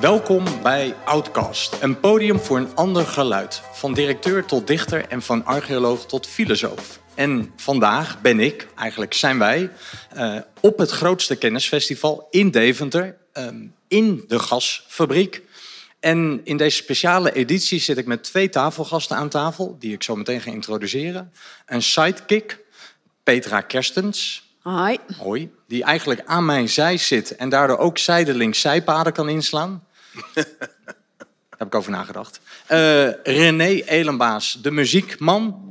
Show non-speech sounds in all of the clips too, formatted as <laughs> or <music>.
Welkom bij Outcast, een podium voor een ander geluid. Van directeur tot dichter en van archeoloog tot filosoof. En vandaag ben ik, eigenlijk zijn wij, uh, op het grootste kennisfestival in Deventer, um, in de gasfabriek. En in deze speciale editie zit ik met twee tafelgasten aan tafel, die ik zo meteen ga introduceren. Een sidekick, Petra Kerstens. Hoi. Hoi. Die eigenlijk aan mijn zij zit en daardoor ook zijdelings zijpaden kan inslaan. Daar heb ik over nagedacht. Uh, René Elenbaas, de muziekman.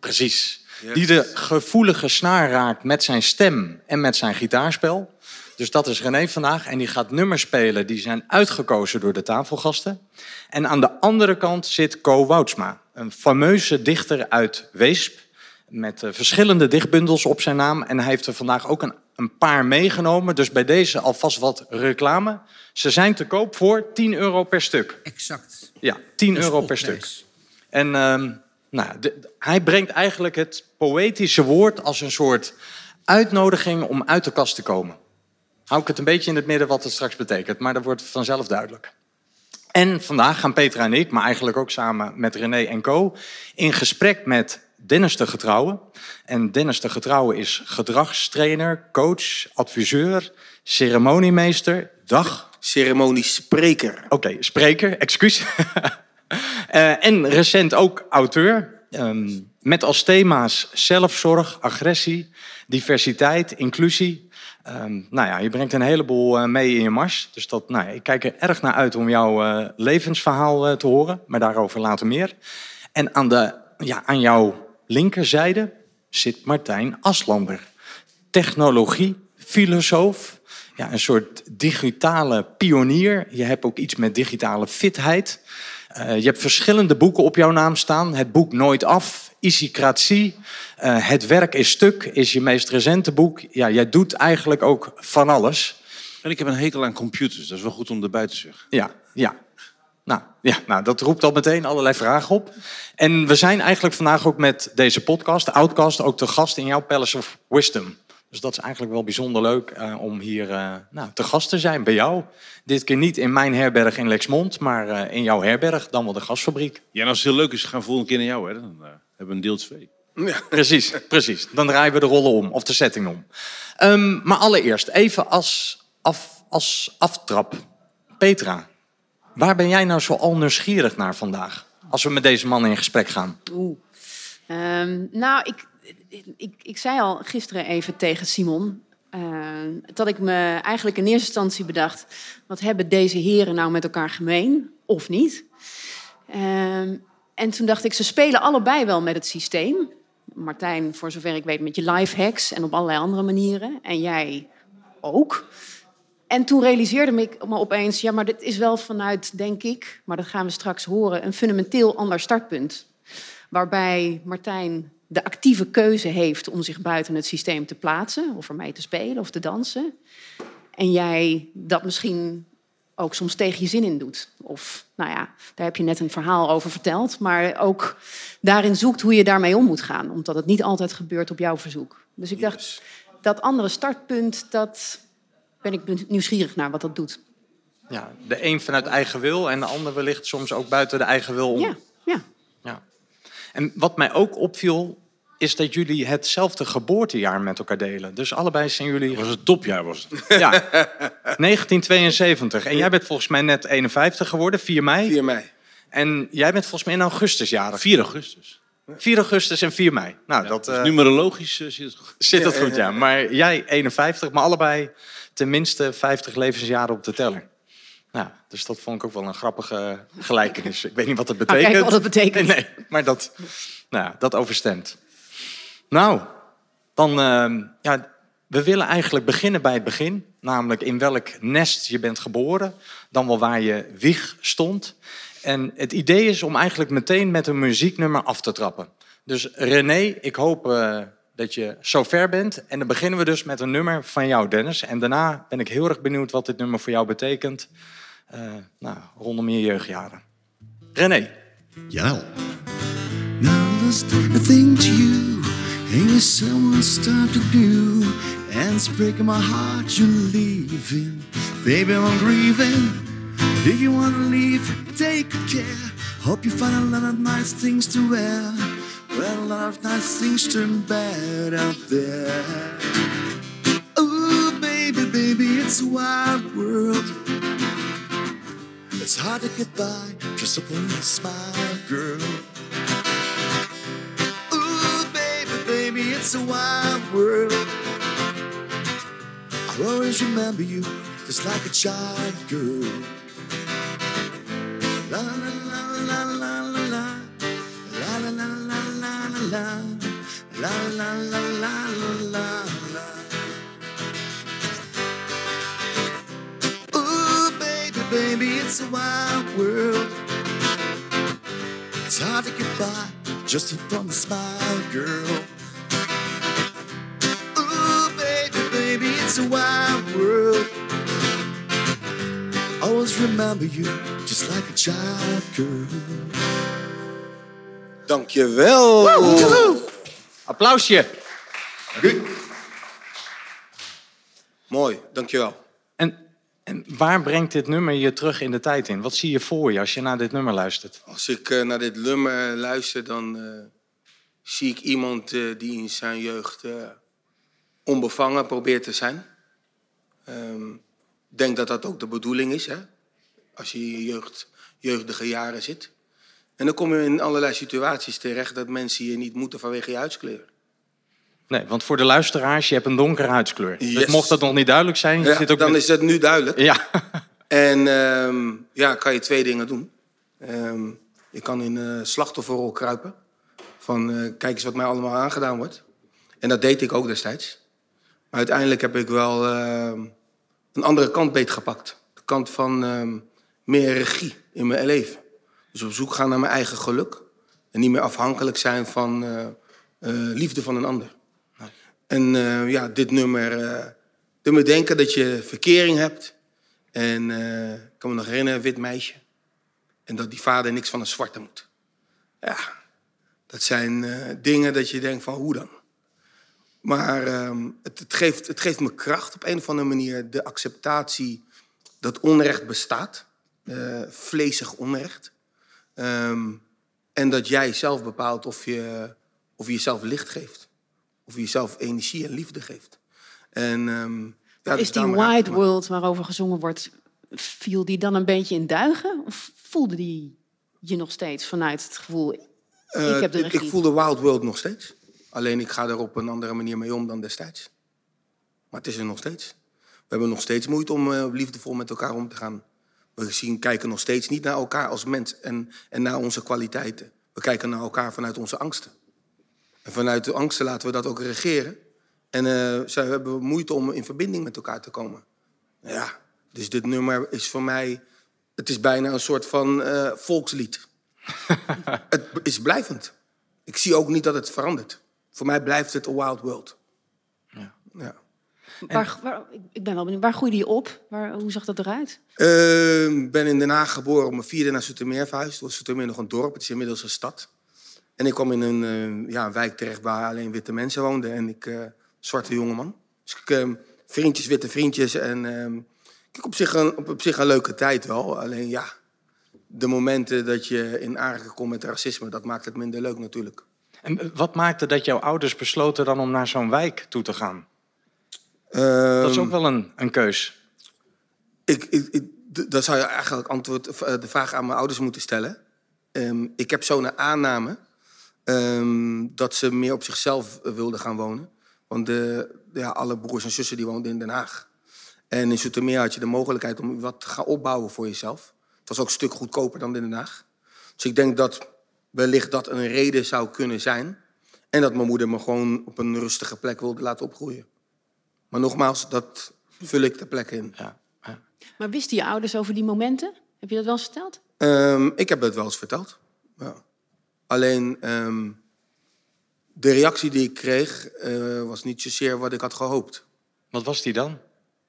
Precies. Die de gevoelige snaar raakt met zijn stem en met zijn gitaarspel. Dus dat is René vandaag. En die gaat nummers spelen die zijn uitgekozen door de tafelgasten. En aan de andere kant zit Co Woutsma, een fameuze dichter uit Weesp. Met uh, verschillende dichtbundels op zijn naam. En hij heeft er vandaag ook een, een paar meegenomen. Dus bij deze alvast wat reclame. Ze zijn te koop voor 10 euro per stuk. Exact. Ja, 10 euro per stuk. En uh, nou, de, hij brengt eigenlijk het poëtische woord als een soort uitnodiging om uit de kast te komen. Hou ik het een beetje in het midden wat het straks betekent, maar dat wordt vanzelf duidelijk. En vandaag gaan Petra en ik, maar eigenlijk ook samen met René en Co, in gesprek met Dennis de Getrouwe. En Dennis de Getrouwe is gedragstrainer, coach, adviseur, ceremoniemeester, dag. Ceremoniespreker. Oké, okay, spreker, excuus. uh, <laughs> en recent ook auteur. Um, met als thema's zelfzorg, agressie, diversiteit, inclusie. Um, nou ja, je brengt een heleboel uh, mee in je mars. Dus dat, nou, ik kijk er erg naar uit om jouw uh, levensverhaal te horen. Maar daarover later meer. En aan, de, ja, aan jouw linkerzijde zit Martijn Aslander. Technologie, filosoof. Ja, een soort digitale pionier. Je hebt ook iets met digitale fitheid. Uh, je hebt verschillende boeken op jouw naam staan. Het boek Nooit Af, Isicratie, uh, Het Werk is Stuk is je meest recente boek. Ja, jij doet eigenlijk ook van alles. En ik heb een hekel aan computers, dat is wel goed om erbij te zeggen. Ja, ja. Nou, ja, nou, dat roept al meteen allerlei vragen op. En we zijn eigenlijk vandaag ook met deze podcast, de Outcast, ook te gast in jouw Palace of Wisdom. Dus dat is eigenlijk wel bijzonder leuk uh, om hier uh, nou, te gast te zijn bij jou. Dit keer niet in mijn herberg in Lexmond, maar uh, in jouw herberg, dan wel de gasfabriek. Ja, en als het heel leuk is, gaan we volgende keer naar jou. Hè? Dan hebben we een deel 2. Ja. Precies, precies. Dan draaien we de rollen om, of de setting om. Um, maar allereerst, even als, af, als aftrap. Petra, waar ben jij nou zo al nieuwsgierig naar vandaag? Als we met deze man in gesprek gaan. Oeh. Um, nou, ik, ik, ik zei al gisteren even tegen Simon. Uh, dat ik me eigenlijk in eerste instantie bedacht: wat hebben deze heren nou met elkaar gemeen? Of niet? Uh, en toen dacht ik: ze spelen allebei wel met het systeem. Martijn, voor zover ik weet, met je live hacks en op allerlei andere manieren. En jij ook. En toen realiseerde ik me opeens: ja, maar dit is wel vanuit, denk ik, maar dat gaan we straks horen, een fundamenteel ander startpunt. Waarbij Martijn de actieve keuze heeft om zich buiten het systeem te plaatsen, of ermee te spelen of te dansen. En jij dat misschien ook soms tegen je zin in doet. Of, nou ja, daar heb je net een verhaal over verteld, maar ook daarin zoekt hoe je daarmee om moet gaan, omdat het niet altijd gebeurt op jouw verzoek. Dus ik dacht, dat andere startpunt, dat ben ik nieuwsgierig naar wat dat doet. Ja, de een vanuit eigen wil en de ander wellicht soms ook buiten de eigen wil om. Ja, ja. ja. En wat mij ook opviel, is dat jullie hetzelfde geboortejaar met elkaar delen. Dus allebei zijn jullie... Was het topjaar, was het? Ja, <laughs> 1972. En jij bent volgens mij net 51 geworden, 4 mei. 4 mei. En jij bent volgens mij in augustus jarig. 4 augustus. 4 augustus en 4 mei. Nou, ja, dat, dus numerologisch uh, zit het goed. Zit het goed, ja. Maar jij 51, maar allebei tenminste 50 levensjaren op de teller. Nou, dus dat vond ik ook wel een grappige gelijkenis. Ik weet niet wat het betekent. Kijk wat het betekent. Nee, maar dat, nou dat overstemt. Nou, dan, uh, ja, we willen eigenlijk beginnen bij het begin. Namelijk in welk nest je bent geboren. Dan wel waar je wieg stond. En het idee is om eigenlijk meteen met een muzieknummer af te trappen. Dus René, ik hoop uh, dat je zo ver bent. En dan beginnen we dus met een nummer van jou, Dennis. En daarna ben ik heel erg benieuwd wat dit nummer voor jou betekent. Uh, nou, rondom je jeugdjaren. René. Ja. Now there's to you Ain't someone start to do, and it's breaking my heart you're leaving. Baby, I'm grieving. If you wanna leave, take care. Hope you find a lot of nice things to wear. Well, a nice things turn bad out there. Ooh, baby, baby, it's a wild world. It's hard to get by just upon a smile, girl. Ooh, baby, baby, it's a wild world. I'll always remember you just like a child, girl. La la la la la la la la la la la la la la la la la. Ooh, baby, baby, it's a wild world. It's hard to get by just from a smile, girl. Ooh, baby, baby, it's a wild world. Always remember you, just like a child, girl. Dankjewel. Applausje. Mooi, dankjewel. En, en waar brengt dit nummer je terug in de tijd in? Wat zie je voor je als je naar dit nummer luistert? Als ik eh, naar dit nummer luister, dan eh, zie ik iemand eh, die in zijn jeugd eh, onbevangen probeert te zijn. Ehm, Ik denk dat dat ook de bedoeling is, hè? als je in je jeugd, jeugdige jaren zit. En dan kom je in allerlei situaties terecht dat mensen je niet moeten vanwege je huidskleur. Nee, want voor de luisteraars, je hebt een donkere huidskleur. Dus mocht dat nog niet duidelijk zijn, Ja, zit ook dan met- is het nu duidelijk. Ja, <laughs> En ehm, ja, kan je twee dingen doen. Ehm, je kan in een slachtofferrol kruipen. Van eh, kijk eens wat mij allemaal aangedaan wordt. En dat deed ik ook destijds. Maar uiteindelijk heb ik wel ehm, een andere kant beetgepakt. De kant van meer regie in mijn leven. Dus op zoek gaan naar mijn eigen geluk. En niet meer afhankelijk zijn van eh, eh, liefde van een ander. En eh, ja, dit nummer doet me denken dat je verkering hebt. En ik kan me nog herinneren, een wit meisje. En dat die vader niks van een zwarte moet. Ja, dat zijn dingen dat je denkt van hoe dan? Maar ehm, het, het, geeft, het geeft me kracht op een of andere manier. De acceptatie dat onrecht bestaat. vleesig onrecht. Ehm, en dat jij zelf bepaalt of je, of je jezelf licht geeft. Of je jezelf energie en liefde geeft. En, ehm, ja, dus is die wide world waarover gezongen wordt, viel die dan een beetje in duigen? Of voelde die je nog steeds vanuit het gevoel, Eh, ik heb de regie? ik voel de Wild World nog steeds. Alleen ik ga er op een andere manier mee om dan destijds. Maar het is er nog steeds. We hebben nog steeds moeite om eh, liefdevol met elkaar om te gaan. We zien, kijken nog steeds niet naar elkaar als mens en, en naar onze kwaliteiten. We kijken naar elkaar vanuit onze angsten. En vanuit de angsten laten we dat ook regeren. En eh zij hebben moeite om in verbinding met elkaar te komen. Ja, dus dit nummer is voor mij... Het is bijna een soort van eh, volkslied. <laughs> het is blijvend. Ik zie ook niet dat het verandert. Voor mij blijft het een wild world. Ja. Ja. Waar, waar- ik- ik ben wel benieuwd, waar groeide je op? Waar, hoe zag dat eruit? Ik ben in Den Haag geboren, op mijn vierde naar Zoetermeer verhuisd. Toen was Zoetermeer nog een dorp, het is inmiddels een stad. En ik kwam in een eh, ja, een wijk terecht waar alleen witte mensen woonden. En ik, eh, zwarte jongeman. Dus ik, eh, vriendjes, witte vriendjes. En eh, ik op zich, een, op, op zich een leuke tijd wel. Alleen ja, de momenten dat je in aanraking komt met racisme, dat maakt het minder leuk natuurlijk. En eh, wat maakte dat jouw ouders besloten dan om naar zo'n wijk toe te gaan? Dat is Ehm, ook wel een, een keus. Ik, ik, dan zou je eigenlijk antwoord, eh, de vraag aan mijn ouders moeten stellen. Ehm, ik heb zo'n aanname ehm, dat ze meer op zichzelf eh, wilden gaan wonen. Want de, ja, alle broers en zussen die woonden in Den Haag. En in Zoetermeer had je de mogelijkheid om wat te gaan opbouwen voor jezelf. Het was ook een stuk goedkoper dan in Den Haag. Dus ik denk dat wellicht dat een reden zou kunnen zijn. En dat mijn moeder me gewoon op een rustige plek wilde laten opgroeien. Maar nogmaals, dat vul ik de plek in. Ja. ja. Maar wisten je ouders over die momenten? Heb je dat wel eens verteld? Ehm, ik heb het wel eens verteld. Ja. Alleen ehm, de reactie die ik kreeg eh, was niet zozeer wat ik had gehoopt. Wat was die dan?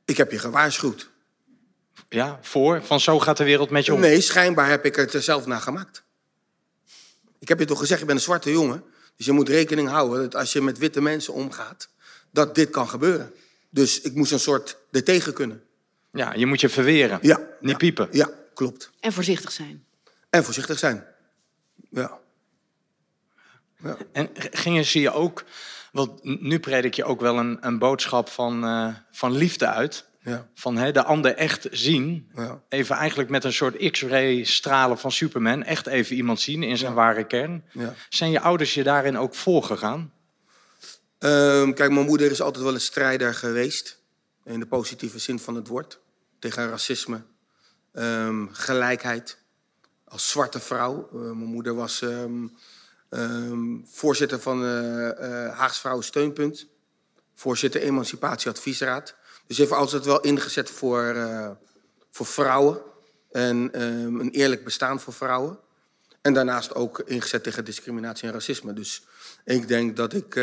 Ik heb je gewaarschuwd. Ja, voor? Van zo gaat de wereld met je om. Nee, schijnbaar heb ik het er zelf naar gemaakt. Ik heb je toch gezegd, je bent een zwarte jongen. Dus je moet rekening houden dat als je met witte mensen omgaat, dat dit kan gebeuren. Dus ik moest een soort er tegen kunnen. Ja, je moet je verweren. Ja. Niet ja. piepen. Ja, klopt. En voorzichtig zijn. En voorzichtig zijn. Ja. ja. En gingen ze je ook, want nu predik je ook wel een, een boodschap van, eh, van liefde uit. Ja. Van hè, de ander echt zien. Ja. Even eigenlijk met een soort x-ray stralen van Superman. Echt even iemand zien in zijn ware kern. Ja. Zijn je ouders je daarin ook voorgegaan? Ehm, kijk, mijn moeder is altijd wel een strijder geweest. In de positieve zin van het woord. Tegen racisme, ehm, gelijkheid. Als zwarte vrouw. Eh, mijn moeder was ehm, voorzitter van eh eh Haags Vrouwen Steunpunt. Voorzitter Emancipatieadviesraad. Dus heeft altijd wel ingezet voor, voor vrouwen. En een eerlijk bestaan voor vrouwen. En daarnaast ook ingezet tegen discriminatie en racisme. Dus ik denk dat ik,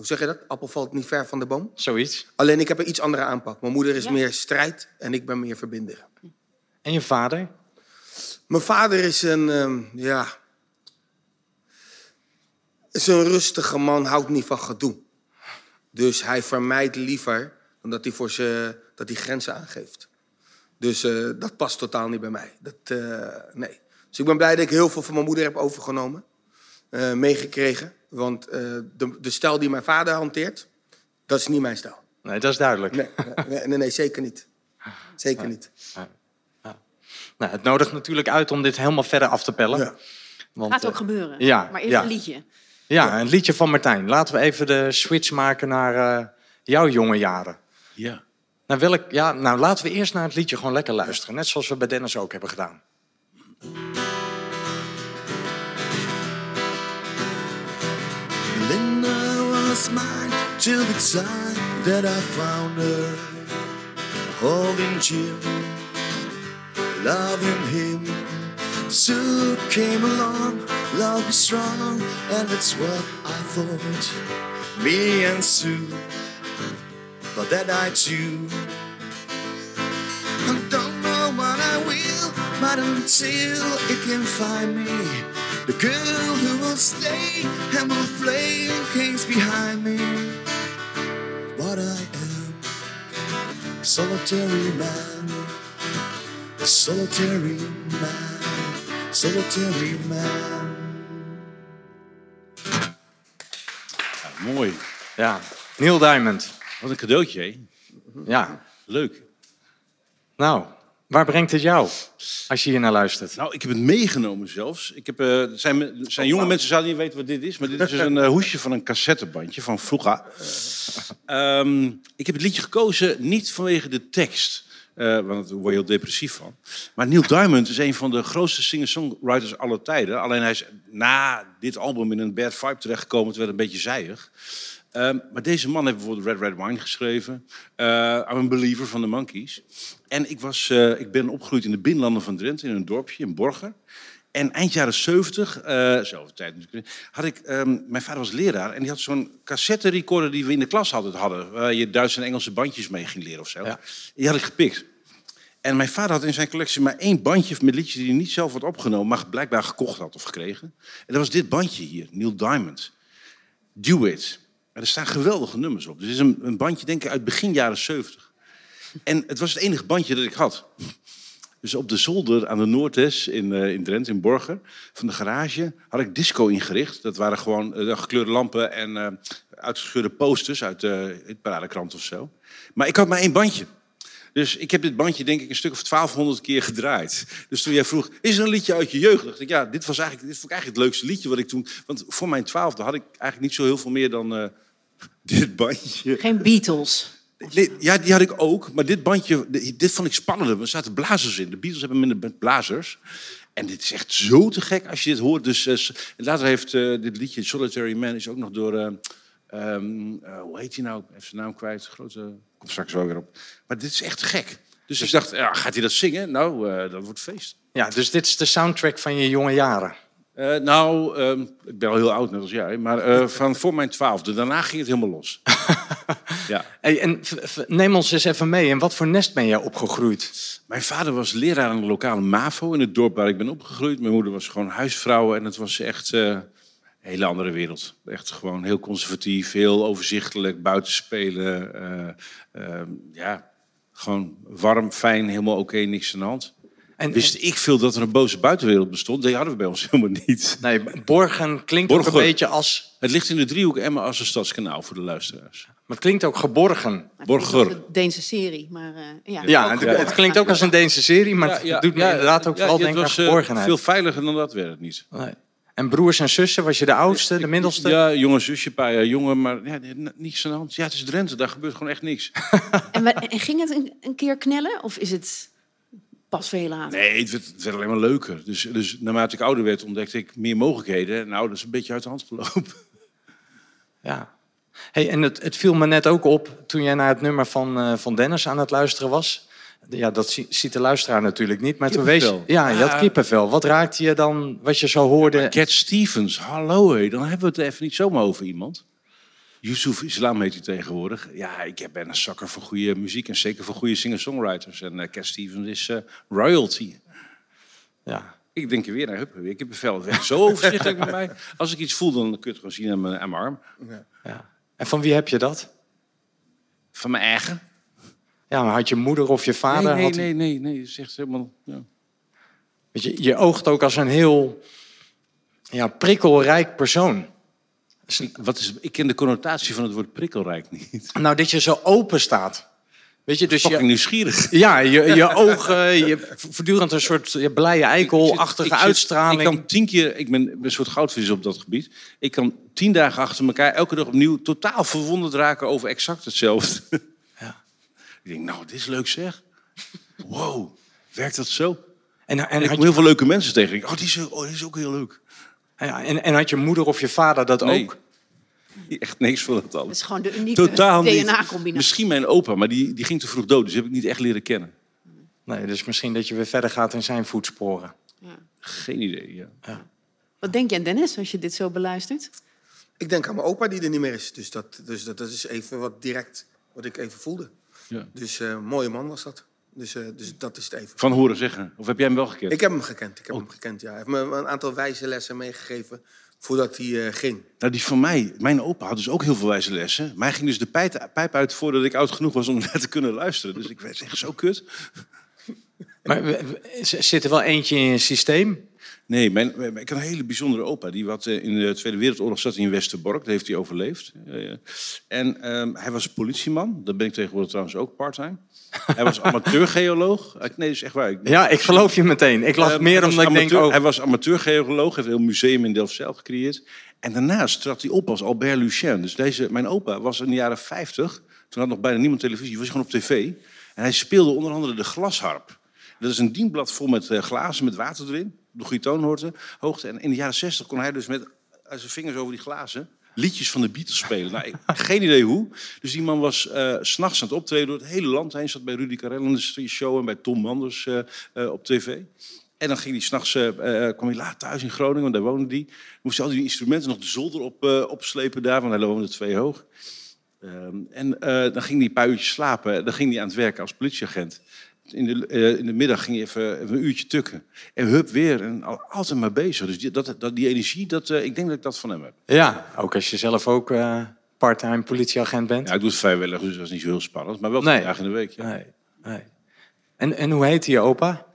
hoe zeg je dat? Appel valt niet ver van de boom. Zoiets. Alleen ik heb een iets andere aanpak. Mijn moeder is Ja. meer strijd en ik ben meer verbinder. En je vader? Mijn vader is een, ehm, ja, is een rustige man, houdt niet van gedoe. Dus hij vermijdt liever dan dat hij, voor ze, dat hij grenzen aangeeft. Dus eh, dat past totaal niet bij mij. Dat, eh, nee. Dus ik ben blij dat ik heel veel van mijn moeder heb overgenomen, eh, meegekregen. Want eh, de, de stijl die mijn vader hanteert, dat is niet mijn stijl. Nee, dat is duidelijk. Nee, nee, nee, nee zeker niet. Zeker niet. Nou, het nodigt natuurlijk uit om dit helemaal verder af te pellen. Ja. Want, Gaat eh, ook gebeuren. ja, maar eerst ja. een liedje. Ja, een liedje van Martijn. Laten we even de switch maken naar eh, jouw jonge jaren. Ja. Nou, wil ik, ja, nou, laten we eerst naar het liedje gewoon lekker luisteren. Net zoals we bij Dennis ook hebben gedaan. Mine till the time that I found her. Holding Jim, loving him. Sue came along, love is strong, and that's what I thought. Me and Sue, but that night too. I don't know what I will, but until it can find me, the girl who will stay and will play in case behind me. What I am, a solitary man, a solitary man, solitary man. Ja, mooi. Ja, Neil Diamond. Wat een cadeautje, hè? Ja, Leuk. nou, waar brengt het jou als je hier naar luistert? Nou, ik heb het meegenomen zelfs. Ik heb, eh, zijn, zijn jonge mensen zouden niet weten wat dit is, maar dit is dus een eh, hoesje van een cassettebandje van vroeger. Ehm, ik heb het liedje gekozen niet vanwege de tekst, eh, want daar word je heel depressief van. Maar Neil Diamond is een van de grootste singer-songwriters aller tijden. Alleen hij is na dit album in een bad vibe terechtgekomen, het werd een beetje zijig. Ehm, maar deze man heeft bijvoorbeeld Red Red Wine geschreven. Uh, I'm a Believer van de Monkees. En ik, was, eh, ik ben opgegroeid in de binnenlanden van Drenthe, in een dorpje, in Borger. En eind jaren 70, eh zelfde tijd natuurlijk, had ik, ehm, mijn vader was leraar en die had zo'n cassette recorder die we in de klas altijd hadden. Waar je Duitse en Engelse bandjes mee ging leren of zo. Ja. Die had ik gepikt. En mijn vader had in zijn collectie maar één bandje met liedjes die hij niet zelf had opgenomen, maar blijkbaar gekocht had of gekregen. En dat was dit bandje hier, Neil Diamond. Do It. En er staan geweldige nummers op. Dus is een, een bandje, denk ik, uit begin jaren 70. En het was het enige bandje dat ik had. Dus op de zolder aan de Noordes in, eh, in Drenthe, in Borgen, van de garage, had ik disco ingericht. Dat waren gewoon eh, gekleurde lampen en eh uitgescheurde posters uit het paradekrant of zo. Maar ik had maar één bandje. Dus ik heb dit bandje denk ik een stuk of 1200 keer gedraaid. Dus toen jij vroeg, is er een liedje uit je jeugd? dacht ik, ja, dit was eigenlijk, dit vond ik eigenlijk het leukste liedje wat ik toen... Want voor mijn twaalfde had ik eigenlijk niet zo heel veel meer dan eh, dit bandje. Geen Beatles. Nee, ja, die had ik ook. Maar dit bandje, dit vond ik spannender. Er zaten blazers in. De Beatles hebben minder met blazers. En dit is echt zo te gek als je dit hoort. Dus eh, later heeft eh, dit liedje Solitary Man is ook nog door... eh, ehm, eh, hoe heet hij nou? Even zijn naam kwijt. Grote... Komt straks wel weer op. Maar dit is echt gek. Dus ik dacht, ja, gaat hij dat zingen? Nou, eh, dat wordt feest. Ja, dus dit is de soundtrack van je jonge jaren. Eh, nou, ehm, ik ben al heel oud, net als jij. Maar eh, <laughs> van voor mijn twaalfde. Daarna ging het helemaal los. <laughs> ja. Hey, en neem ons eens even mee. In wat voor nest ben jij opgegroeid? Mijn vader was leraar aan de lokale MAVO in het dorp waar ik ben opgegroeid. Mijn moeder was gewoon huisvrouw en het was echt... hele andere wereld. Echt gewoon heel conservatief, heel overzichtelijk, buitenspelen. eh, eh, ja, gewoon warm, fijn, helemaal oké, niks aan de hand. En, Wist ik veel dat er een boze buitenwereld bestond? Die hadden we bij ons <laughs> helemaal niet. nee, Borgen klinkt ook een beetje als... Het ligt in de driehoek Emma als een stadskanaal voor de luisteraars. Maar het klinkt ook geborgen. Borger. een Deense serie, maar eh, ja. Ja, het, het klinkt ook als een Deense serie, maar het doet me inderdaad ook vooral ja, denken aan eh, geborgenheid. veel veiliger dan dat werd het niet. Nee. En broers en zussen, was je de oudste, de middelste? Ja, jonge zusje, een paar jaar jonger, maar ja, n- niks aan de hand. Ja, het is Drenthe, daar gebeurt gewoon echt niks. <laughs> En, en ging het een, een keer knellen of is het pas veel later? Nee, het werd, het werd alleen maar leuker. Dus, dus naarmate ik ouder werd, ontdekte ik meer mogelijkheden. Nou, dat is een beetje uit de hand gelopen. <laughs> Ja. Hey, en het, het viel me net ook op toen jij naar het nummer van, eh, van Dennis aan het luisteren was. Ja, dat zie- ziet de luisteraar natuurlijk niet. Maar toen wees ja, je had Ah. kippenvel. Wat raakte je dan, wat je zo hoorde? Cat Stevens, hallo hé, dan hebben we het even niet zomaar over iemand. Yusuf Islam heet hij tegenwoordig. Ja, ik ben een zakker voor goede muziek en zeker voor goede singer-songwriters. En eh, Cat Stevens is eh, royalty. Ja. Ik denk er weer naar, hup, weer kippenvel. Zo overzichtelijk bij mij. Als ik iets voel, dan kun je het gewoon zien aan mijn, aan mijn arm. Ja. En van wie heb je dat? Van mijn eigen. Ja, maar had je moeder of je vader? nee, had, nee, nee, nee, nee. Het is echt helemaal... Ja. Weet je, je oogt ook als een heel ja, prikkelrijk persoon. Ik, wat is, ik ken de connotatie van het woord prikkelrijk niet. <laughs> Nou, dat je zo open staat. Weet je, dus Fucking je, nieuwsgierig. ja, je, je <laughs> ogen, je voortdurend een soort ja, blije eikelachtige Ik zit- uitstraling. Ik kan tien keer, ik ben een soort goudvis op dat gebied. Ik kan tien dagen achter elkaar, elke dag opnieuw, totaal verwonderd raken over exact hetzelfde. <laughs> Denk, nou, dit is leuk zeg. <laughs> Wow, werkt dat zo? En, En en, ik had kom je, heel veel leuke mensen tegen. Ik oh, die is, oh, die is ook heel leuk. ja, en, en had je moeder of je vader dat Nee. ook? Echt niks van dat Dat alles. is gewoon de unieke. DNA-combinatie. Misschien mijn opa, maar die, die ging te vroeg dood. Dus heb ik niet echt leren kennen. Nee, dus misschien dat je weer verder gaat in zijn voetsporen. Ja. Geen idee, ja. Wat denk je aan Dennis als je dit zo beluistert? Ik denk aan mijn opa die er niet meer is. Dus dat, dus dat, dat is even wat direct wat ik even voelde. Ja. Dus eh mooie man was dat. Dus, eh, dus dat is het even. Van horen zeggen. Of heb jij hem wel gekend? Ik heb hem gekend. Ik heb Oh. hem gekend, ja. Hij heeft me een aantal wijze lessen meegegeven voordat hij eh, ging. Nou, die van mij, mijn opa had dus ook heel veel wijze lessen. Maar hij ging dus de pijp, pijp uit voordat ik oud genoeg was om <laughs> naar te kunnen luisteren. Dus ik werd echt zo kut. Maar zit er wel eentje in je systeem? Nee, mijn, ik had een hele bijzondere opa. Die wat, eh, in de Tweede Wereldoorlog zat in Westerbork. Dat heeft hij overleefd. En ehm, hij was politieman. Dat ben ik tegenwoordig trouwens ook parttime. <laughs> Hij was amateurgeoloog. Eh, Nee, dat is echt waar. Ik- Ja, ik geloof je meteen. Ik lach Ehm, meer omdat ik denk, oh, Hij was amateurgeoloog, heeft een heel museum in Delft-Zijl gecreëerd. En daarnaast trad hij op als Albert Lucien. Dus deze, mijn opa was in de jaren 50, toen had nog bijna niemand televisie, was hij gewoon op tv. En hij speelde onder andere de glasharp. Dat is een dienblad vol met eh, glazen met water erin, de goede toonhoogte. Hoogte. En in de jaren 60 kon hij dus met zijn vingers over die glazen liedjes van de Beatles spelen. Nou, ik, <laughs> geen idee hoe. Dus die man was s s'nachts aan het optreden door het hele land heen. Zat bij Rudy Karel in de show en bij Tom Manders eh, eh, op tv. En dan ging hij s'nachts, kwam hij laat thuis in Groningen, want daar woonde hij. Moest hij al die instrumenten nog de zolder op, opslepen daar, want hij woonde twee hoog. Ehm, en dan ging hij een paar uurtjes slapen. Dan ging hij aan het werken als politieagent. In de, eh, in de middag ging hij even, even een uurtje tukken. En hup weer. En al- altijd maar bezig. Dus die, dat, dat, die energie, dat, eh, ik denk dat ik dat van hem heb. ja, ook als je zelf ook eh parttime politieagent bent. Ja, ik doe het vrijwillig, dus dat is niet zo heel spannend. Maar wel Nee. twee dagen in de week. Ja. Nee, nee. En, en hoe heet je opa?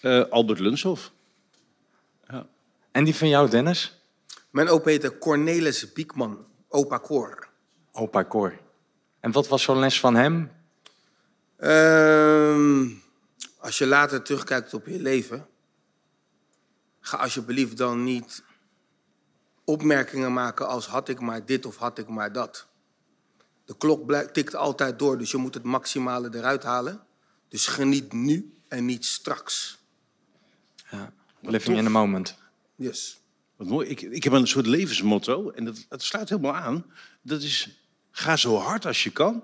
Eh, Albert Lunshoff. En die van jou, Dennis? Mijn opa heette Cornelis Biekman, opa Cor. Opa Cor. En wat was zo'n les van hem? Ehm, als je later terugkijkt op je leven, ga alsjeblieft dan niet opmerkingen maken als had ik maar dit of had ik maar dat. De klok tikt altijd door, dus je moet het maximale eruit halen. Dus geniet nu en niet straks. Ja, living in the moment. Yes. Wat mooi. Ik, ik heb een soort levensmotto. En dat, dat sluit helemaal aan. Dat is, ga zo hard als je kan.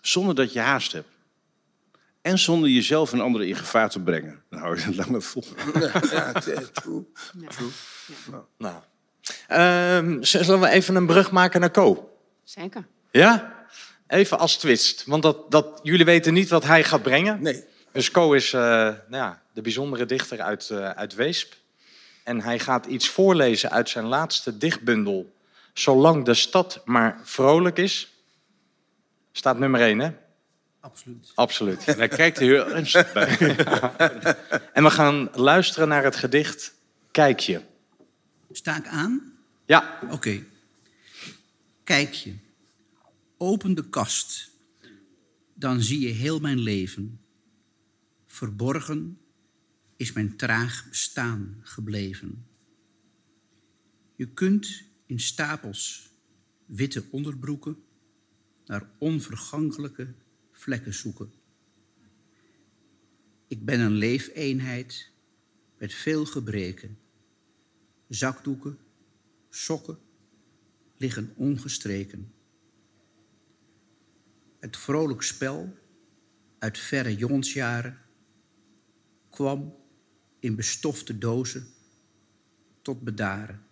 Zonder dat je haast hebt. En zonder jezelf en anderen in gevaar te brengen. Dan hou je het langer vol. <laughs> ja, t- eh, true. Nou. Ehm, zullen we even een brug maken naar Co? Zeker. Ja? Even als twist. Want dat, dat, jullie weten niet wat hij gaat brengen. Nee. Dus Co is eh, nou ja, de bijzondere dichter uit, eh, uit Weesp. En hij gaat iets voorlezen uit zijn laatste dichtbundel. Zolang de stad maar vrolijk is. Staat nummer 1, hè? Absoluut. Absoluut. En hij kijkt er heel ernstig bij. <laughs> En we gaan luisteren naar het gedicht Kijk je. Sta ik aan? Ja, Oké. Kijk je. Open de kast. Dan zie je heel mijn leven. Verborgen is mijn traag bestaan gebleven. Je kunt in stapels witte onderbroeken naar onvergankelijke vlekken zoeken. Ik ben een leefeenheid met veel gebreken. Zakdoeken, sokken liggen ongestreken. Het vrolijk spel uit verre jongensjaren kwam in bestofte dozen tot bedaren.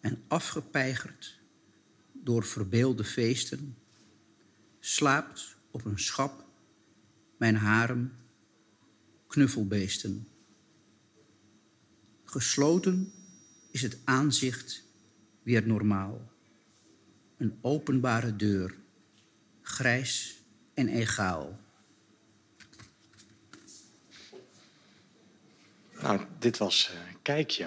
En afgepeigerd door verbeelde feesten, slaapt op een schap mijn harem knuffelbeesten. Gesloten is het aanzicht weer normaal. Een openbare deur, grijs en egaal. nou, dit was eh, Kijk je.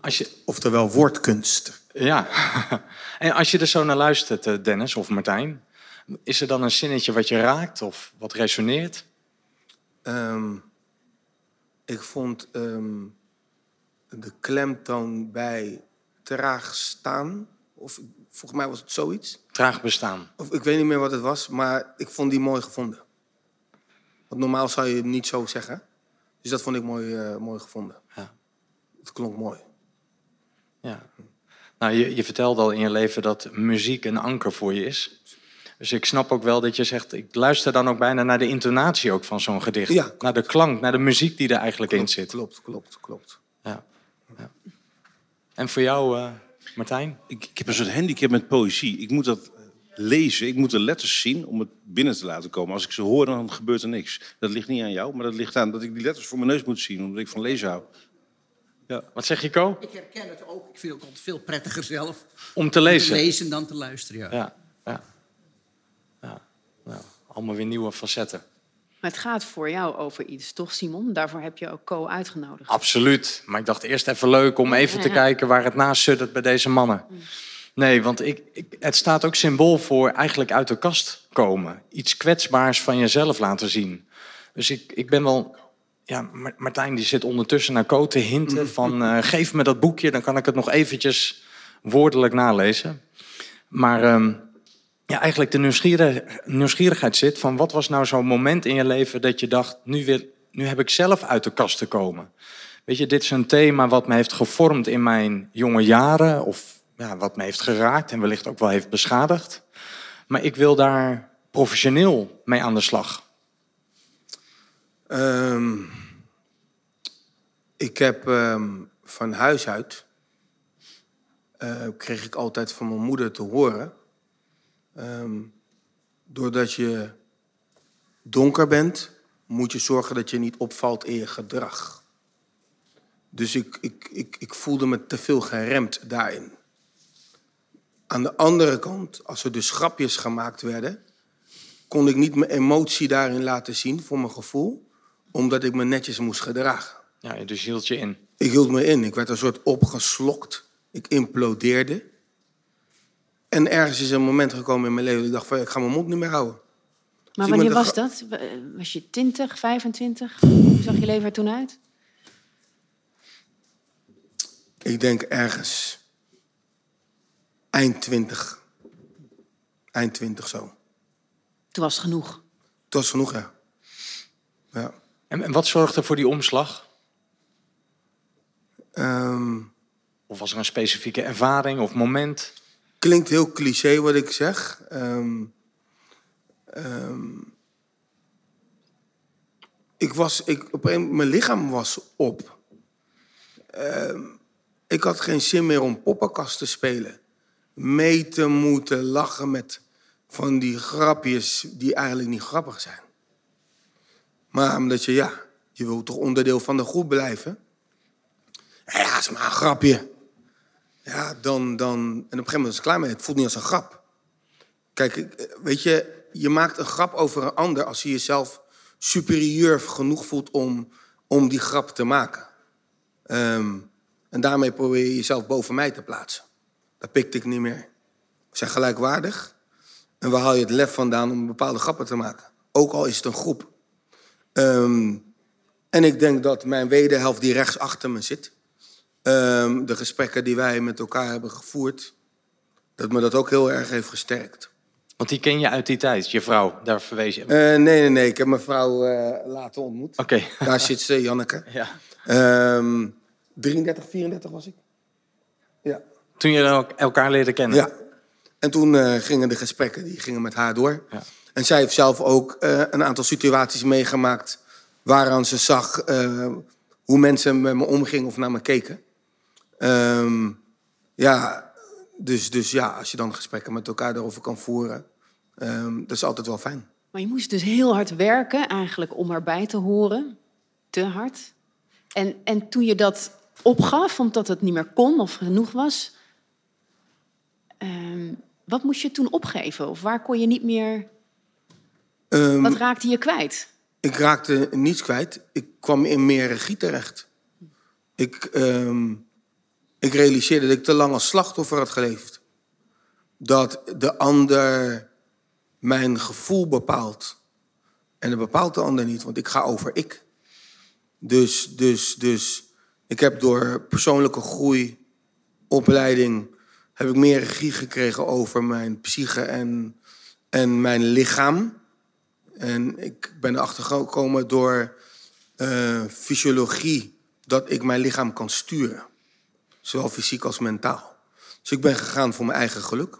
Als je, Oftewel woordkunst. Ja, <laughs> en als je er zo naar luistert, eh, Dennis of Martijn, is er dan een zinnetje wat je raakt of wat resoneert? Ehm, ik vond ehm, de klemtoon bij traag staan, of volgens mij was het zoiets. Traag bestaan. Of ik weet niet meer wat het was, maar ik vond die mooi gevonden. Want normaal zou je het niet zo zeggen. Dus dat vond ik mooi, eh, mooi gevonden. Ja. Het klonk mooi. Ja. Nou, je, je vertelde al in je leven dat muziek een anker voor je is. Dus ik snap ook wel dat je zegt, ik luister dan ook bijna naar de intonatie ook van zo'n gedicht. Ja. Naar de klank, naar de muziek die er eigenlijk in zit. klopt, klopt, klopt. Ja. Ja. En voor jou, eh, Martijn? Ik, ik heb een soort handicap met poëzie. Ik moet dat eh, lezen, ik moet de letters zien om het binnen te laten komen. Als ik ze hoor, dan gebeurt er niks. Dat ligt niet aan jou, maar dat ligt aan dat ik die letters voor mijn neus moet zien, omdat ik van lezen hou. Wat zeg je, Ko? Ik herken het ook. Ik vind het altijd veel prettiger zelf Om te lezen. te lezen dan te luisteren. Ja. Ja, ja. ja. Nou, allemaal weer nieuwe facetten. Maar het gaat voor jou over iets, toch Simon? Daarvoor heb je ook Co uitgenodigd. Absoluut. Maar ik dacht eerst even leuk om even te Ja. kijken waar het naast suddert bij deze mannen. Nee, want ik, ik, het staat ook symbool voor eigenlijk uit de kast komen. Iets kwetsbaars van jezelf laten zien. Dus ik, ik ben wel... Ja, Ma- Martijn die zit ondertussen naar Co te hinten van... eh, geef me dat boekje, dan kan ik het nog eventjes woordelijk nalezen. Maar ehm, ja, eigenlijk de nieuwsgierig- nieuwsgierigheid zit van... wat was nou zo'n moment in je leven dat je dacht... Nu, wil, nu heb ik zelf uit de kast te komen. Weet je, dit is een thema wat me heeft gevormd in mijn jonge jaren... of ja, wat me heeft geraakt en wellicht ook wel heeft beschadigd. Maar ik wil daar professioneel mee aan de slag. Ehm, ik heb ehm, van huis uit, eh, kreeg ik altijd van mijn moeder te horen, ehm, doordat je donker bent, moet je zorgen dat je niet opvalt in je gedrag. Dus ik, ik, ik, ik voelde me te veel geremd daarin. Aan de andere kant, als er dus grapjes gemaakt werden, kon ik niet mijn emotie daarin laten zien voor mijn gevoel, omdat ik me netjes moest gedragen. Ja, dus hield je in. Ik hield me in. Ik werd een soort opgeslokt. Ik implodeerde. En ergens is een moment gekomen in mijn leven dat ik dacht van ik ga mijn mond niet meer houden. Maar ik wanneer was dat? Wa- Was je 20, 25? Hoe zag je leven er toen uit? Ik denk ergens eind 20. Eind 20 zo. Toen was het genoeg. Het was genoeg, ja. Ja. En, en wat zorgde voor die omslag? Ehm, Of was er een specifieke ervaring of moment? Klinkt heel cliché wat ik zeg. Ehm, ehm, ik was, ik, op een, mijn lichaam was op. Ehm, ik had geen zin meer om poppenkast te spelen. Mee te moeten lachen met van die grapjes die eigenlijk niet grappig zijn. Maar omdat je, ja, je wilt toch onderdeel van de groep blijven. Ja, is maar een grapje. Ja, dan, dan... En op een gegeven moment is het klaar mee. Het voelt niet als een grap. Kijk, weet je, je maakt een grap over een ander als je jezelf superieur genoeg voelt om, om die grap te maken. Ehm, en daarmee probeer je jezelf boven mij te plaatsen. Dat pikte ik niet meer. We zijn gelijkwaardig. En waar haal je het lef vandaan om bepaalde grappen te maken? Ook al is het een groep. Ehm, en ik denk dat mijn wederhelft die rechts achter me zit... ehm, de gesprekken die wij met elkaar hebben gevoerd... dat me dat ook heel erg heeft gesterkt. Want die ken je uit die tijd, je vrouw, daar verwees je. Eh, nee, nee, nee. Ik heb mijn vrouw eh, later ontmoet. Oké. <laughs> Daar zit ze, Janneke. <laughs> Ja. Ehm 33, 34 was ik. Ja. Toen je elk- elkaar leerde kennen. Ja. En toen eh, gingen de gesprekken die gingen met haar door. Ja. En zij heeft zelf ook een aantal situaties meegemaakt... waaraan ze zag hoe mensen met me omgingen of naar me keken. Ehm, ja, dus, dus ja, als je dan gesprekken met elkaar daarover kan voeren... ehm, dat is altijd wel fijn. Maar je moest dus heel hard werken eigenlijk om erbij te horen. Te hard. En, en toen je dat opgaf, omdat het niet meer kon of genoeg was... ehm, wat moest je toen opgeven? Of waar kon je niet meer... Wat raakte je kwijt? Ik raakte niets kwijt. Ik kwam in meer regie terecht. Ik, ik realiseerde dat ik te lang als slachtoffer had geleefd. Dat de ander mijn gevoel bepaalt. En dat bepaalt de ander niet, want ik ga over ik. Dus, dus, dus ik heb door persoonlijke groei, opleiding, heb ik meer regie gekregen over mijn psyche en, en mijn lichaam. En ik ben erachter gekomen door eh, fysiologie dat ik mijn lichaam kan sturen. Zowel fysiek als mentaal. Dus ik ben gegaan voor mijn eigen geluk.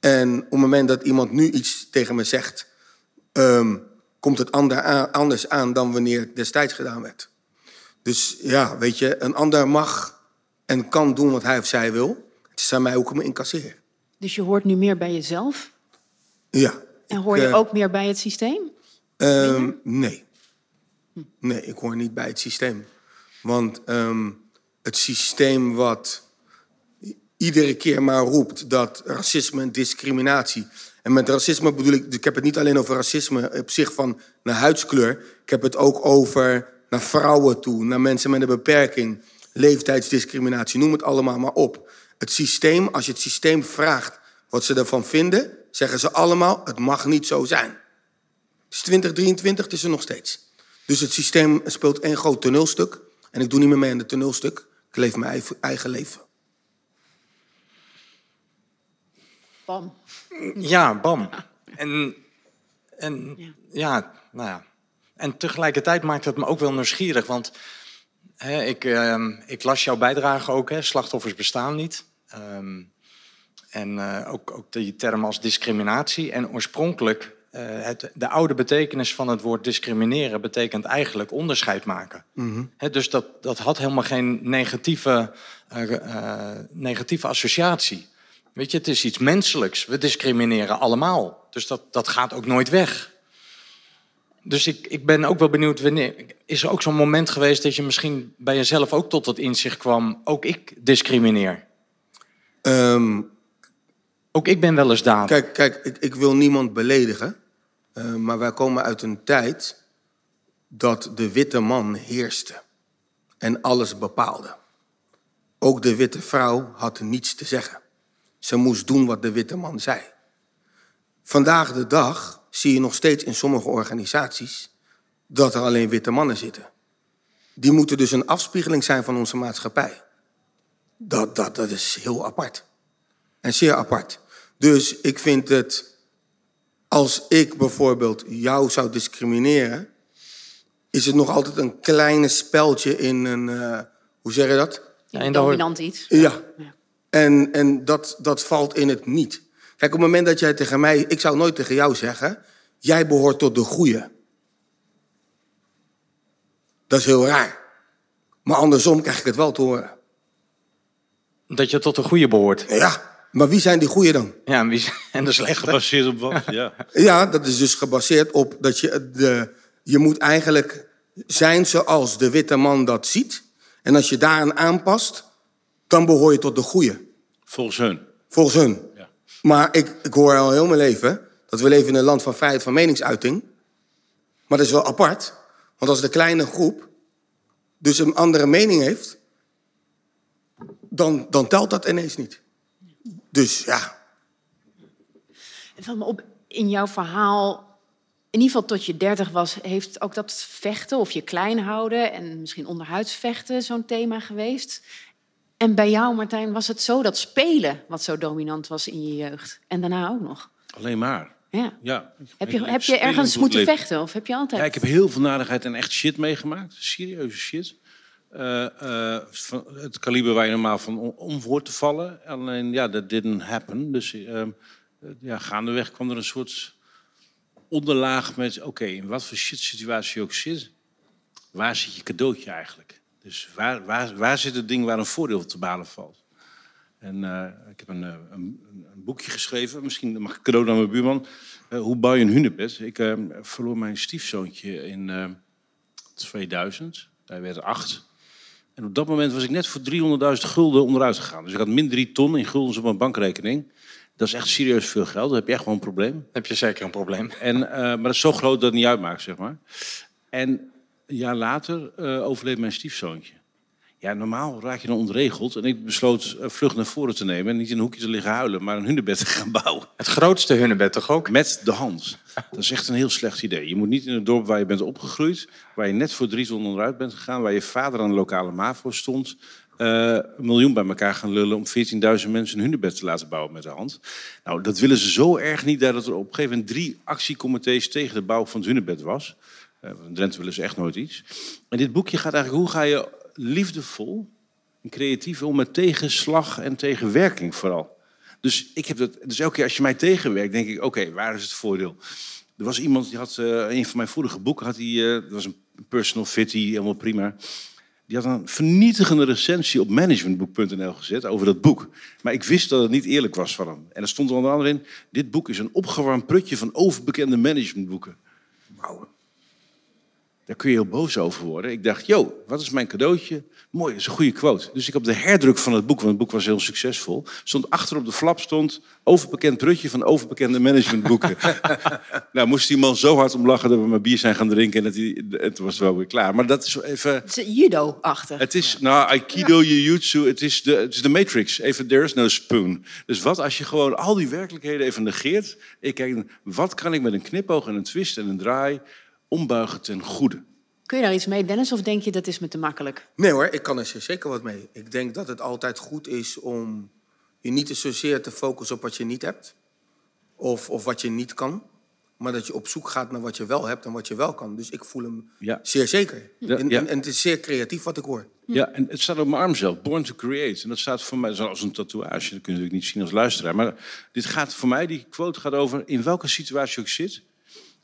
En op het moment dat iemand nu iets tegen me zegt, ehm, komt het anders aan dan wanneer het destijds gedaan werd. Dus ja, weet je, een ander mag en kan doen wat hij of zij wil. Het is aan mij ook om incasseren. Dus je hoort nu meer bij jezelf? Ja. En hoor je eh, ook meer bij het systeem? Ehm, nee. Nee, ik hoor niet bij het systeem. Want ehm, het systeem wat iedere keer maar roept dat racisme en discriminatie. En met racisme bedoel ik, ik heb het niet alleen over racisme op zich van naar huidskleur. Ik heb het ook over naar vrouwen toe, naar mensen met een beperking, leeftijdsdiscriminatie, noem het allemaal maar op. Het systeem, als je het systeem vraagt wat ze ervan vinden, zeggen ze allemaal: het mag niet zo zijn. Het is 2023, het is er nog steeds. Dus het systeem speelt één groot toneelstuk. En ik doe niet meer mee aan het toneelstuk. Ik leef mijn eigen- leven. Bam. Ja, bam. En, en Ja. ja. nou ja. En tegelijkertijd maakt het me ook wel nieuwsgierig. Want hè, ik, ehm, ik las jouw bijdrage ook, hè, slachtoffers bestaan niet. Ehm, en eh, ook, ook die term als discriminatie. En oorspronkelijk, het, de oude betekenis van het woord discrimineren betekent eigenlijk onderscheid maken. Hè, dus dat, dat had helemaal geen negatieve, eh, eh, negatieve associatie. Weet je, het is iets menselijks. We discrimineren allemaal. Dus dat, dat gaat ook nooit weg. Dus ik, ik ben ook wel benieuwd, wanneer, is er ook zo'n moment geweest dat je misschien bij jezelf ook tot het inzicht kwam, ook ik discrimineer. Ehm, Ook ik ben wel eens dader. kijk, kijk ik, ik wil niemand beledigen. Eh, maar wij komen uit een tijd dat de witte man heerste. En alles bepaalde. Ook de witte vrouw had niets te zeggen. Ze moest doen wat de witte man zei. Vandaag de dag zie je nog steeds in sommige organisaties dat er alleen witte mannen zitten. Die moeten dus een afspiegeling zijn van onze maatschappij. Dat, dat, dat is heel apart. En zeer apart. Dus ik vind het, als ik bijvoorbeeld jou zou discrimineren, is het nog altijd een kleine speldje in een, eh, hoe zeg je dat? Ja, en daar hoort- Dominant iets. Ja. Ja. En, en dat, dat valt in het niet. Kijk, op het moment dat jij tegen mij... Ik zou nooit tegen jou zeggen... Jij behoort tot de goeie. Dat is heel raar. Maar andersom krijg ik het wel te horen. Dat je tot de goede behoort. Ja, maar wie zijn die goeie dan? Ja, en, wie, <laughs> en de slechte. Gebaseerd op wat? <laughs> Ja. Ja, dat is dus gebaseerd op dat je de... Je moet eigenlijk zijn zoals de witte man dat ziet. En als je daaraan aanpast, dan behoor je tot de goeie. Volgens hun. Volgens hun. Ja. Maar ik, ik hoor al heel mijn leven dat we leven in een land van vrijheid van meningsuiting. Maar dat is wel apart. Want als de kleine groep dus een andere mening heeft, dan, dan telt dat ineens niet. Dus ja, Het valt me op, in jouw verhaal, in ieder geval tot je dertig was, heeft ook dat vechten of je klein houden en misschien onderhuids vechten zo'n thema geweest. En bij jou, Martijn, was het zo dat spelen wat zo dominant was in je jeugd. En daarna ook nog. Alleen maar. Ja. Ja. Heb je, heb je ergens moeten leven. vechten of heb je altijd... Ja, ik heb heel veel narigheid en echt shit meegemaakt. Serieuze shit. Eh, eh, het kaliber waar je normaal van om, voor te vallen. Alleen, ja, dat didn't happen. Dus ehm, eh, ja, gaandeweg kwam er een soort onderlaag met... Oké, in wat voor shit situatie ook zit... waar zit je cadeautje eigenlijk? Dus waar, waar, waar zit het ding waar een voordeel te behalen valt? En ik heb een, een, een boekje geschreven, misschien mag ik cadeau aan mijn buurman. Hoe bouw je een hunebed? Ik eh, verloor mijn stiefzoontje in eh, 2000. Hij werd acht. En op dat moment was ik net voor 300.000 gulden onderuit gegaan. Dus ik had min 3 ton in guldens op mijn bankrekening. Dat is echt serieus veel geld. Dan heb je echt wel een probleem. heb je zeker een probleem. En, eh, maar dat is zo groot dat het niet uitmaakt, zeg maar. En een jaar later eh, overleed mijn stiefzoontje. Ja, normaal raak je dan ontregeld. En ik besloot eh, vlucht naar voren te nemen. En niet in een hoekje te liggen huilen, maar een hunebed te gaan bouwen. Het grootste hunnebed toch ook? Met de hand. Dat is echt een heel slecht idee. Je moet niet in het dorp waar je bent opgegroeid, waar je net voor drie ton onderuit bent gegaan, waar je vader aan de lokale MAVO stond, eh, een miljoen bij elkaar gaan lullen om 14.000 mensen een hunebed te laten bouwen met de hand. Nou, dat willen ze zo erg niet dat er op een gegeven moment drie actiecomité's tegen de bouw van het hunebed was. Want in Drenthe willen ze echt nooit iets. En dit boekje gaat eigenlijk, hoe ga je liefdevol en creatief om met tegenslag en tegenwerking vooral. Dus, ik heb dat, dus elke keer als je mij tegenwerkt, denk ik, oké, waar is het voordeel? Er was iemand die had, eh, een van mijn vorige boeken, had die, eh, dat was een personal fitty, helemaal prima. Die had een vernietigende recensie op managementboek.nl gezet over dat boek. Maar ik wist dat het niet eerlijk was van hem. En er stond er onder andere in, dit boek is een opgewarmd prutje van overbekende managementboeken. Daar kun je heel boos over worden. Ik dacht, yo, wat is mijn cadeautje? Mooi, dat is een goede quote. Dus ik op de herdruk van het boek, want het boek was heel succesvol, stond achter op de flap stond overbekend prutje van overbekende managementboeken. <laughs> nou, moest die man zo hard om lachen dat we maar bier zijn gaan drinken en dat hij, het was wel weer klaar. Maar dat is even, Het is judo-achtig. het is, nou, Aikido, Jiu-Jitsu, het is, de, het is de Matrix. Even, there is no spoon. Dus wat als je gewoon al die werkelijkheden even negeert? Ik kijk, wat kan ik met een knipoog en een twist en een draai ombuigen ten goede? Kun je daar iets mee, Dennis, of denk je dat is me te makkelijk? Nee hoor, ik kan er zeker wat mee. Ik denk dat het altijd goed is om je niet te zozeer te focussen op wat je niet hebt. Of, of wat je niet kan. Maar dat je op zoek gaat naar wat je wel hebt en wat je wel kan. Dus ik voel hem Ja. zeer zeker. Ja, en, ja. en, en het is zeer creatief wat ik hoor. Ja, en het staat op mijn arm zelf. Born to create. En dat staat voor mij zoals een tatoeage. Dat kun je natuurlijk niet zien als luisteraar. Maar dit gaat voor mij, die quote gaat over... in welke situatie ook zit...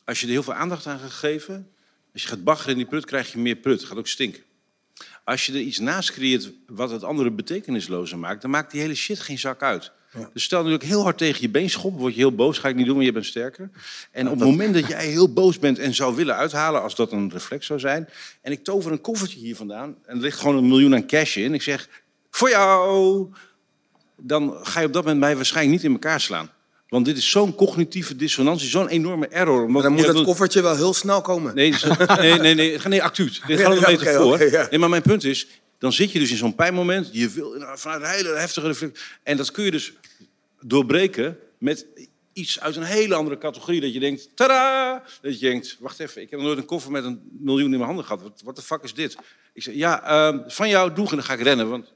als je er heel veel aandacht aan gaat geven... als je gaat baggeren in die prut, krijg je meer prut. Het gaat ook stinken. Als je er iets naast creëert wat het andere betekenislozer maakt... dan maakt die hele shit geen zak uit. Dus stel nu ook heel hard tegen je been schoppen, word je heel boos. Ga ik niet doen, want je bent sterker. En op het moment dat jij heel boos bent en zou willen uithalen... als dat een reflex zou zijn... en ik tover een koffertje hier vandaan... en er ligt gewoon een miljoen aan cash in... ik zeg, voor jou! Dan ga je op dat moment mij waarschijnlijk niet in elkaar slaan. Want dit is zo'n cognitieve dissonantie, zo'n enorme error. Omdat Maar dan moet dat koffertje wel heel snel komen. Nee, nee, nee, nee, nee, acuut. Dit gaat <laughs> een oké, ja. Nee, maar mijn punt is, dan zit je dus in zo'n pijnmoment. Je wil vanuit een hele heftige reflex. En dat kun je dus doorbreken met iets uit een hele andere categorie. Dat je denkt, tada! Dat je denkt, wacht even, ik heb nog nooit een koffer met een miljoen in mijn handen gehad. Wat the fuck is dit? Ik zeg, ja, ehm, van jou doeg en dan ga ik rennen. Want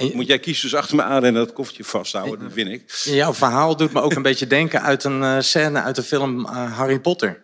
En moet jij kiezen dus achter me aanrennen en dat koffertje vasthouden. Dat win ik. Jouw verhaal doet me ook een beetje denken uit een eh, scène uit de film eh, Harry Potter.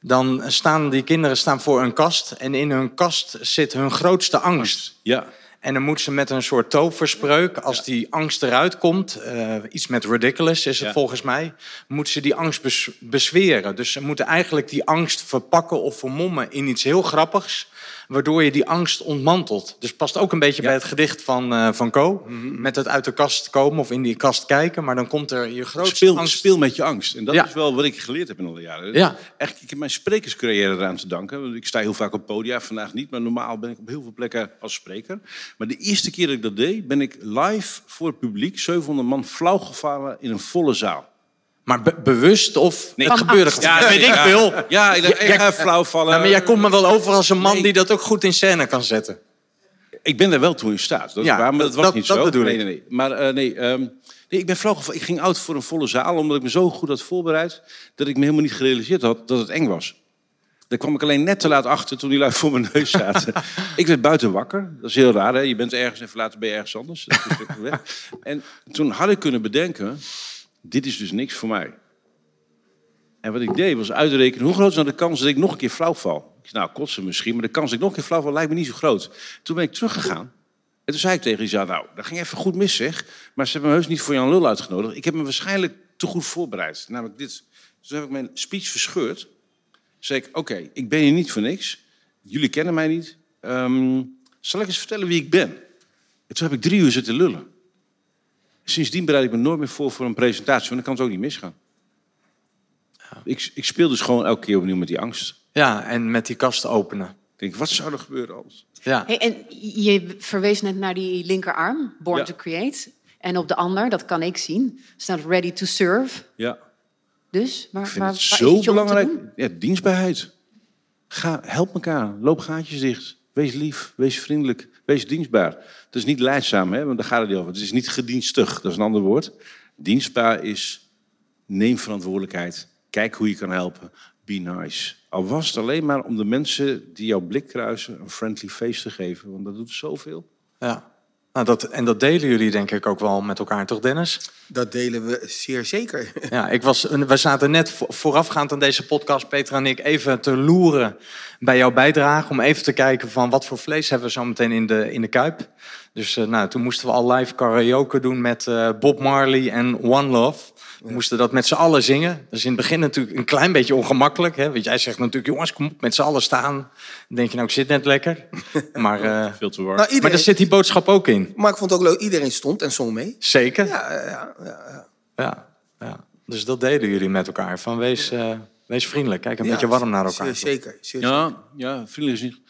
Dan staan die kinderen staan voor een kast en in hun kast zit hun grootste angst. Ja, En dan moet ze met een soort toverspreuk, als die angst eruit komt, eh, iets met ridiculous is het Ja. volgens mij, moet ze die angst bes bezweren. Dus ze moeten eigenlijk die angst verpakken of vermommen in iets heel grappigs, waardoor je die angst ontmantelt. Dus past ook een beetje bij het gedicht van, eh, van Co, Mhm. met het uit de kast komen of in die kast kijken, maar dan komt er je grootste Speel, angst. speel met je angst. En dat Ja. is wel wat ik geleerd heb in alle jaren. Ja. Echt, ik heb mijn sprekerscarrière eraan te danken. Want Ik sta heel vaak op podia, vandaag niet. Maar normaal ben ik op heel veel plekken als spreker. Maar de eerste keer dat ik dat deed, ben ik live voor het publiek, 700 man, flauw gevallen in een volle zaal. Maar be- bewust of Nee, het gewoon? Ja, weet ik veel. Ja, ik, ga flauw vallen. Ja, maar jij komt me wel over als een man Nee. die dat ook goed in scène kan zetten. Ik ben er wel toe in staat. Dat Ja, waar, maar dat, dat- was niet dat zo. bedoel nee, nee, nee. Maar eh, nee, ehm, nee, ik ben flauw gevallen. Ik ging oud voor een volle zaal, omdat ik me zo goed had voorbereid... dat ik me helemaal niet gerealiseerd had dat het eng was. Daar kwam ik alleen net te laat achter toen die lui voor mijn neus zaten. <laughs> ik werd buiten wakker. Dat is heel raar, hè? Je bent ergens en later ben je ergens anders. Dat is een stuk <laughs> weg. En toen had ik kunnen bedenken... dit is dus niks voor mij. En wat ik deed was uitrekenen... hoe groot is nou de kans dat ik nog een keer flauw val? Ik zei, nou, kotsen misschien, maar de kans dat ik nog een keer flauw val... lijkt me niet zo groot. Toen ben ik teruggegaan. En toen zei ik tegen zaal, nou, dat ging even goed mis, zeg. Maar ze hebben me heus niet voor Jan Lul uitgenodigd. Ik heb me waarschijnlijk te goed voorbereid. Namelijk dit. Toen heb ik mijn speech verscheurd. Toen zei ik, oké, ik ben hier niet voor niks. Jullie kennen mij niet. Ehm, zal ik eens vertellen wie ik ben? En toen heb ik drie uur zitten lullen. Sindsdien bereid ik me nooit meer voor voor een presentatie, want dan kan het ook niet misgaan. Ik, ik speel dus gewoon elke keer opnieuw met die angst. Ja, en met die kast openen. Ik denk, wat zou er gebeuren als? Ja. Hey, en je verwees net naar die linkerarm, Born Ja. to Create. En op de ander, dat kan ik zien, staat Ready to Serve. Ja. Dus waar, Ik vind waar, het waar zo belangrijk. Ja, dienstbaarheid. Ga, help elkaar. Loop gaatjes dicht. Wees lief. Wees vriendelijk. Wees dienstbaar. Het is niet leidzaam, hè, want daar gaat het niet over. Het is niet gedienstig, dat is een ander woord. Dienstbaar is neem verantwoordelijkheid. Kijk hoe je kan helpen. Be nice. Al was het alleen maar om de mensen die jouw blik kruisen een friendly face te geven, want dat doet zoveel. ja. Nou, dat, en dat delen jullie denk ik ook wel met elkaar, toch Dennis? Dat delen we zeer zeker. <laughs> Ja, ik was, we zaten net vo- voorafgaand aan deze podcast, Petra en ik, even te loeren bij jouw bijdrage. Om even te kijken van wat voor vlees hebben we zo meteen in de, in de kuip. Dus eh, nou, toen moesten we al live karaoke doen met eh, Bob Marley en One Love. We moesten dat met z'n allen zingen. Dat is in het begin natuurlijk een klein beetje ongemakkelijk. Hè? Want jij zegt natuurlijk, jongens, kom op, met z'n allen staan. Dan denk je, nou, ik zit net lekker. <laughs> Maar, eh, Veel te warm. Nou, maar daar zit die boodschap ook in. maar ik vond het ook leuk, iedereen stond en zong mee. Zeker. Ja, ja, ja, ja. Ja, ja. Dus dat deden jullie met elkaar. Van wees, eh, wees vriendelijk, kijk een Ja, beetje warm naar elkaar. Zeer zeker. Zeer ja, ja, vriendelijk is niet.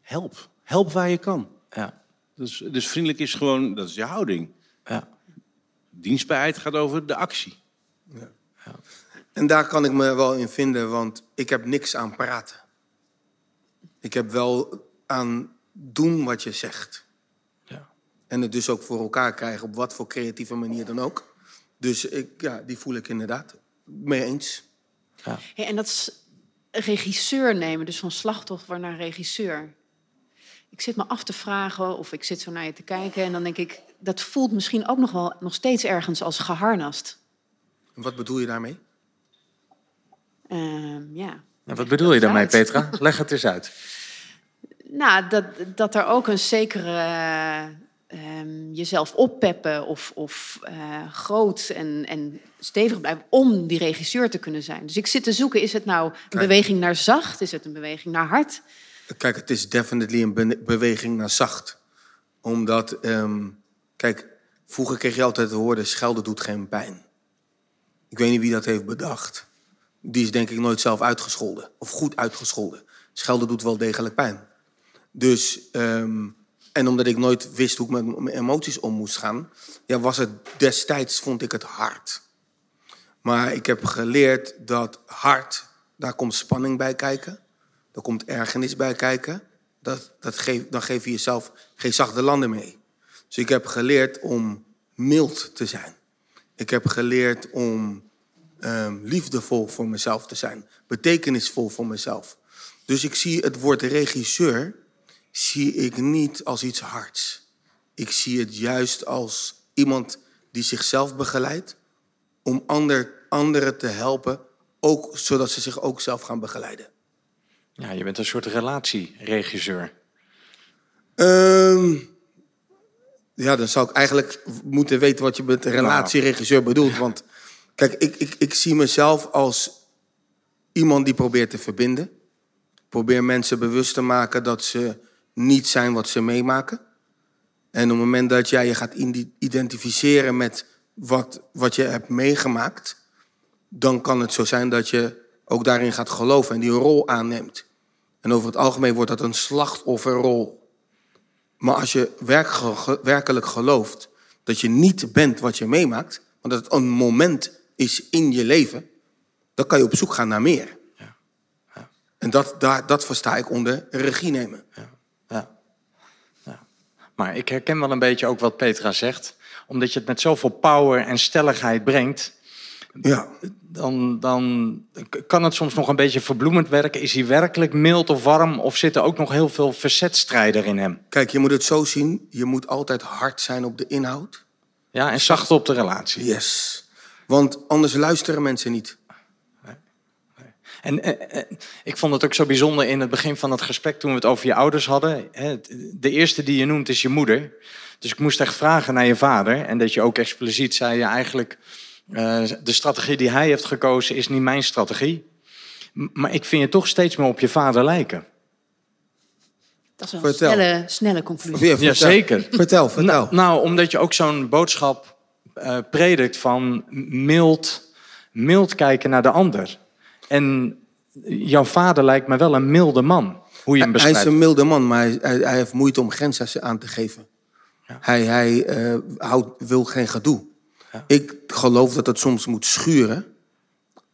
Help. Help waar je kan. Ja, Dus, dus vriendelijk is gewoon, dat is je houding. ja. Dienstbaarheid gaat over de actie. En daar kan ik me wel in vinden, want ik heb niks aan praten. Ik heb wel aan doen wat je zegt. Ja. En het dus ook voor elkaar krijgen, op wat voor creatieve manier dan ook. Dus ik, ja, die voel ik inderdaad mee eens. Hey, en dat is regisseur nemen, dus van slachtoffer naar regisseur. Ik zit me af te vragen, of ik zit zo naar je te kijken... en dan denk ik, dat voelt misschien ook nog wel nog steeds ergens als geharnast. En wat bedoel je daarmee? Ehm, ja. En wat bedoel je daarmee, Uit. Petra? Leg het eens uit. <laughs> Nou, dat, dat er ook een zekere ehm, jezelf oppeppen of, of eh, groot en, en stevig blijven om die regisseur te kunnen zijn. Dus ik zit te zoeken, is het nou een Kijk. beweging naar zacht? Is het een beweging naar hard? Kijk, het is definitely een be- beweging naar zacht. Omdat, ehm, kijk, vroeger kreeg je altijd te horen, schelden doet geen pijn. Ik weet niet wie dat heeft bedacht. Die is denk ik nooit zelf uitgescholden. Of goed uitgescholden. Schelden doet wel degelijk pijn. Dus, ehm, en omdat ik nooit wist hoe ik met mijn emoties om moest gaan... Ja, was het destijds, vond ik het hard. Maar ik heb geleerd dat hard, daar komt spanning bij kijken. Er komt ergernis bij kijken. Dat, dat geef, dan geef je jezelf geen zachte landen mee. Dus ik heb geleerd om mild te zijn. Ik heb geleerd om ehm, liefdevol voor mezelf te zijn. Betekenisvol voor mezelf. Dus ik zie het woord regisseur zie ik niet als iets hards. Ik zie het juist als iemand die zichzelf begeleidt om ander, anderen te helpen, ook, zodat ze zich ook zelf gaan begeleiden. Ja, je bent een soort relatieregisseur. Ehm, Ja, dan zou ik eigenlijk moeten weten wat je met relatieregisseur bedoelt. Want kijk, ik, ik, ik zie mezelf als iemand die probeert te verbinden. Probeer mensen bewust te maken dat ze niet zijn wat ze meemaken. En op het moment dat jij je gaat identificeren met wat, wat je hebt meegemaakt, dan kan het zo zijn dat je ook daarin gaat geloven en die rol aanneemt. En over het algemeen wordt dat een slachtofferrol. Maar als je werkelijk gelooft dat je niet bent wat je meemaakt, want dat het een moment is in je leven, dan kan je op zoek gaan naar meer. En dat, daar, dat versta ik onder regie nemen. Ja. ja. Maar ik herken wel een beetje ook wat Petra zegt. Omdat je het met zoveel power en stelligheid brengt. Ja. Dan, dan kan het soms nog een beetje verbloemend werken. Is hij werkelijk mild of warm? Of zit er ook nog heel veel verzetstrijder in hem? Kijk, je moet het zo zien. Je moet altijd hard zijn op de inhoud. Ja, en zacht op de relatie. Yes. Want anders luisteren mensen niet. En eh, eh, ik vond het ook zo bijzonder in het begin van het gesprek toen we het over je ouders hadden. Hè, De eerste die je noemt is je moeder. Dus ik moest echt vragen naar je vader. En dat je ook expliciet zei, ja, eigenlijk eh, de strategie die hij heeft gekozen is niet mijn strategie. Maar ik vind je toch steeds meer op je vader lijken. Dat is wel een Vertel. snelle, snelle conclusie. Ja, vertel. zeker. Vertel, vertel. Nou, nou, omdat je ook zo'n boodschap eh, predikt van mild, mild kijken naar de ander. En jouw vader lijkt me wel een milde man, hoe je hem Hij is beschrijft. een milde man, maar hij, hij, hij heeft moeite om grenzen aan te geven. Hij, hij eh, houdt, wil geen gedoe. Ik geloof dat het soms moet schuren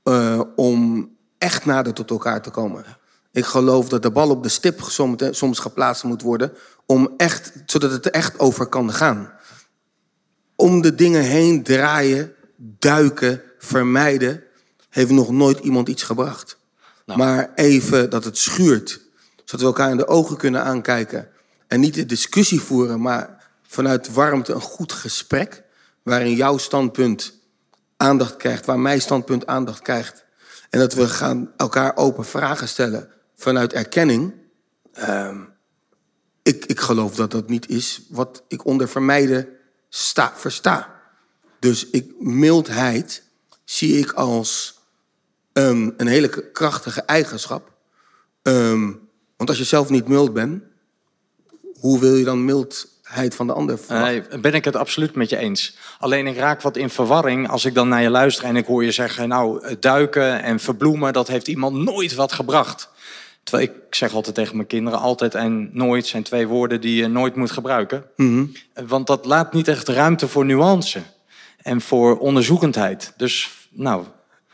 eh, om echt nader tot elkaar te komen. Ik geloof dat de bal op de stip soms, soms geplaatst moet worden, om echt, zodat het er echt over kan gaan. Om de dingen heen draaien, duiken, vermijden, heeft nog nooit iemand iets gebracht. Maar even dat het schuurt, zodat we elkaar in de ogen kunnen aankijken. En niet de discussie voeren, maar vanuit warmte een goed gesprek. Waarin jouw standpunt aandacht krijgt, waar mijn standpunt aandacht krijgt. En dat we gaan elkaar open vragen stellen vanuit erkenning. Ehm, ik, ik geloof dat dat niet is wat ik onder vermijden sta, versta. Dus ik, mildheid zie ik als ehm, een hele krachtige eigenschap. Ehm, want als je zelf niet mild bent, hoe wil je dan mildheid van de ander? Nee, ben ik het absoluut met je eens. Alleen ik raak wat in verwarring als ik dan naar je luister en ik hoor je zeggen, nou, het duiken en verbloemen, dat heeft iemand nooit wat gebracht. Terwijl ik zeg altijd tegen mijn kinderen, altijd en nooit zijn twee woorden die je nooit moet gebruiken. Want dat laat niet echt ruimte voor nuance en voor onderzoekendheid. Dus, nou,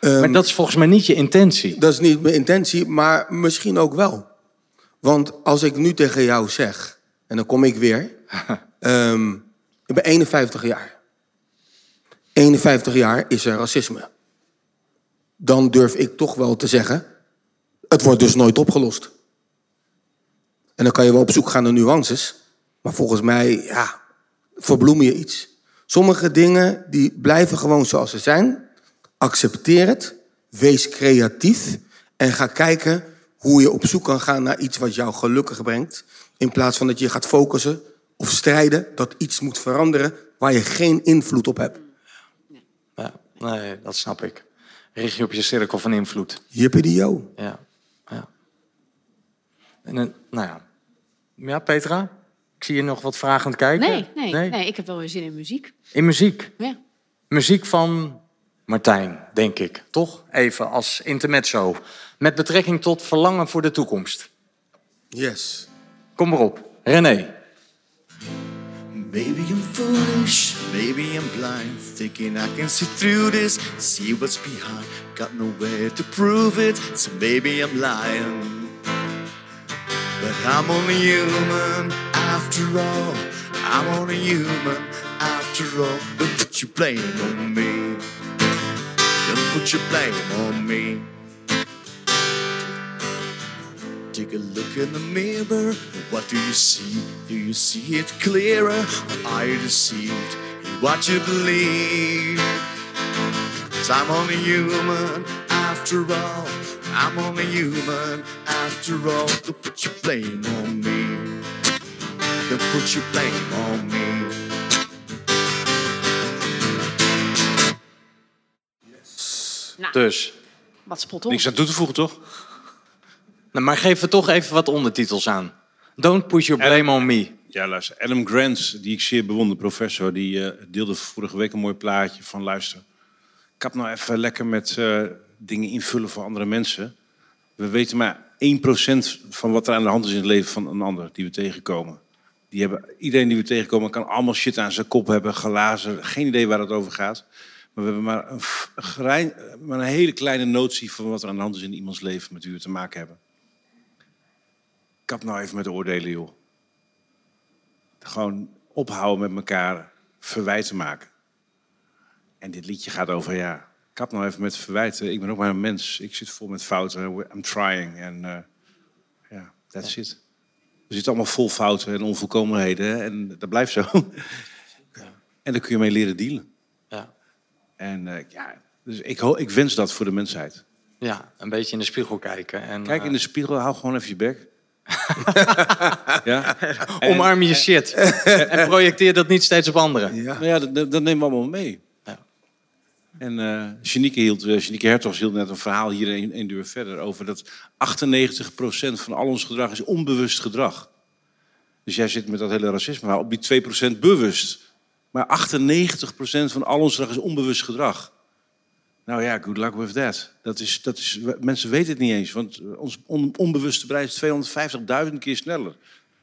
maar dat is volgens mij niet je intentie. Dat is niet mijn intentie, maar misschien ook wel. Want als ik nu tegen jou zeg, en dan kom ik weer. <laughs> ehm, ik ben 51 jaar. 51 jaar is er racisme. Dan durf ik toch wel te zeggen, het wordt dus nooit opgelost. En dan kan je wel op zoek gaan naar nuances. Maar volgens mij, ja, verbloem je iets. Sommige dingen die blijven gewoon zoals ze zijn. Accepteer het. Wees creatief. En ga kijken hoe je op zoek kan gaan naar iets wat jou gelukkig brengt. In plaats van dat je gaat focussen of strijden dat iets moet veranderen waar je geen invloed op hebt. Ja, nee, dat snap ik. Richt je op je cirkel van invloed. Jippie Ja, ja. En, een- nou ja. Ja, Petra? Ik zie je nog wat vragend kijken. Nee, nee, nee, ik heb wel weer zin in muziek. In muziek. Ja. Muziek van Martijn, denk ik. Toch? Even als intermezzo. Met betrekking tot verlangen voor de toekomst. Yes. Kom maar op. René. Maybe I'm foolish, maybe I'm blind, thinking I can see through this, see what's behind. Got nowhere to prove it, so maybe I'm lying. But I'm only human after all. I'm only human after all. Don't put your blame on me. Don't put your blame on me. Take a look in the mirror. What do you see? Do you see it clearer? Or are you deceived in what you believe? Cause I'm only human after all. I'm only human after all. Don't put your blame on me. Don't put your blame on me. Yes. Dus. Wat spot on. Niks aan toe te voegen, toch? Nou, maar geef er toch even wat ondertitels aan. Don't put your blame on me. Ja, luister. Adam Grant, die ik zeer bewonder, professor, die eh, deelde vorige week een mooi plaatje van luister. Ik heb nou even lekker met eh, dingen invullen voor andere mensen. We weten maar 1% van wat er aan de hand is in het leven van een ander die we tegenkomen. Die hebben, iedereen die we tegenkomen kan allemaal shit aan zijn kop hebben, glazen, geen idee waar het over gaat. Maar we hebben maar een, maar een hele kleine notie van wat er aan de hand is in iemands leven met wie we te maken hebben. Kap nou even met oordelen, joh. Gewoon ophouden met elkaar verwijten maken. En dit liedje gaat over, ja, kap nou even met verwijten. Ik ben ook maar een mens. Ik zit vol met fouten. I'm trying. En eh, ja, that's it. We zitten allemaal vol fouten en onvolkomenheden. hè, En dat blijft zo. En daar kun je mee leren dealen. Ja. En eh, ja, dus ik, ik wens dat voor de mensheid. ja, een beetje in de spiegel kijken. En, Kijk eh, in de spiegel, hou gewoon even je bek. <laughs> ja? <laughs> Omarm je shit. en projecteer dat niet steeds op anderen. Ja. Nou ja, dat, dat nemen we allemaal mee. Ja. En eh Janieke, hield, uh, Janieke Hertogs hield net een verhaal hier een, een deur verder over dat 98% van al ons gedrag is onbewust gedrag. Dus jij zit met dat hele racisme op die 2% bewust. Maar 98% van al ons gedrag is onbewust gedrag. Nou ja, good luck with that. dat, is, dat is, mensen weten het niet eens, want ons on- onbewuste brein is 250.000 keer sneller.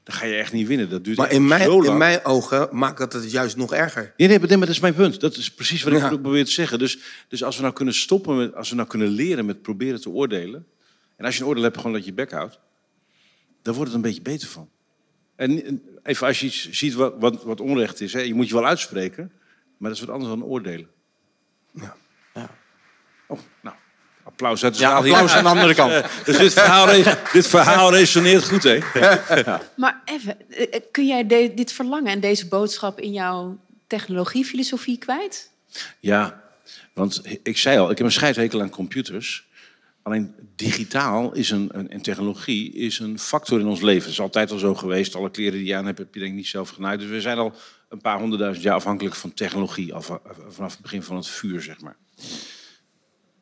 Dan ga je echt niet winnen. Dat duurt Maar in mijn, in mijn ogen maakt dat het juist nog erger. Nee, nee, maar dat is mijn punt. Dat is precies wat ik Ja. probeer te zeggen. Dus, dus als we nou kunnen stoppen, met, als we nou kunnen leren met proberen te oordelen. En als je een oordeel hebt, gewoon dat je je bek houdt. Dan wordt het een beetje beter van. En en even als je iets ziet wat, wat, wat onrecht is. Hè, je moet je wel uitspreken. Maar dat is wat anders dan oordelen. Ja. Ja. Applaus uit de Ja, zaal applaus aan de andere kant. <laughs> Dus dit verhaal, re- <laughs> dit verhaal resoneert goed, hè? Maar even, eh, eh, kun jij de- dit verlangen en deze boodschap in jouw technologiefilosofie kwijt? Ja, want ik zei al, ik heb een scheidhekel aan computers. Alleen digitaal is een, een, en technologie is een factor in ons leven. Het is altijd al zo geweest. Alle kleren die je aan hebt, heb je denk ik niet zelf genaaid. Dus we zijn al een paar honderdduizend jaar afhankelijk van technologie. Vanaf het begin van het vuur, zeg maar.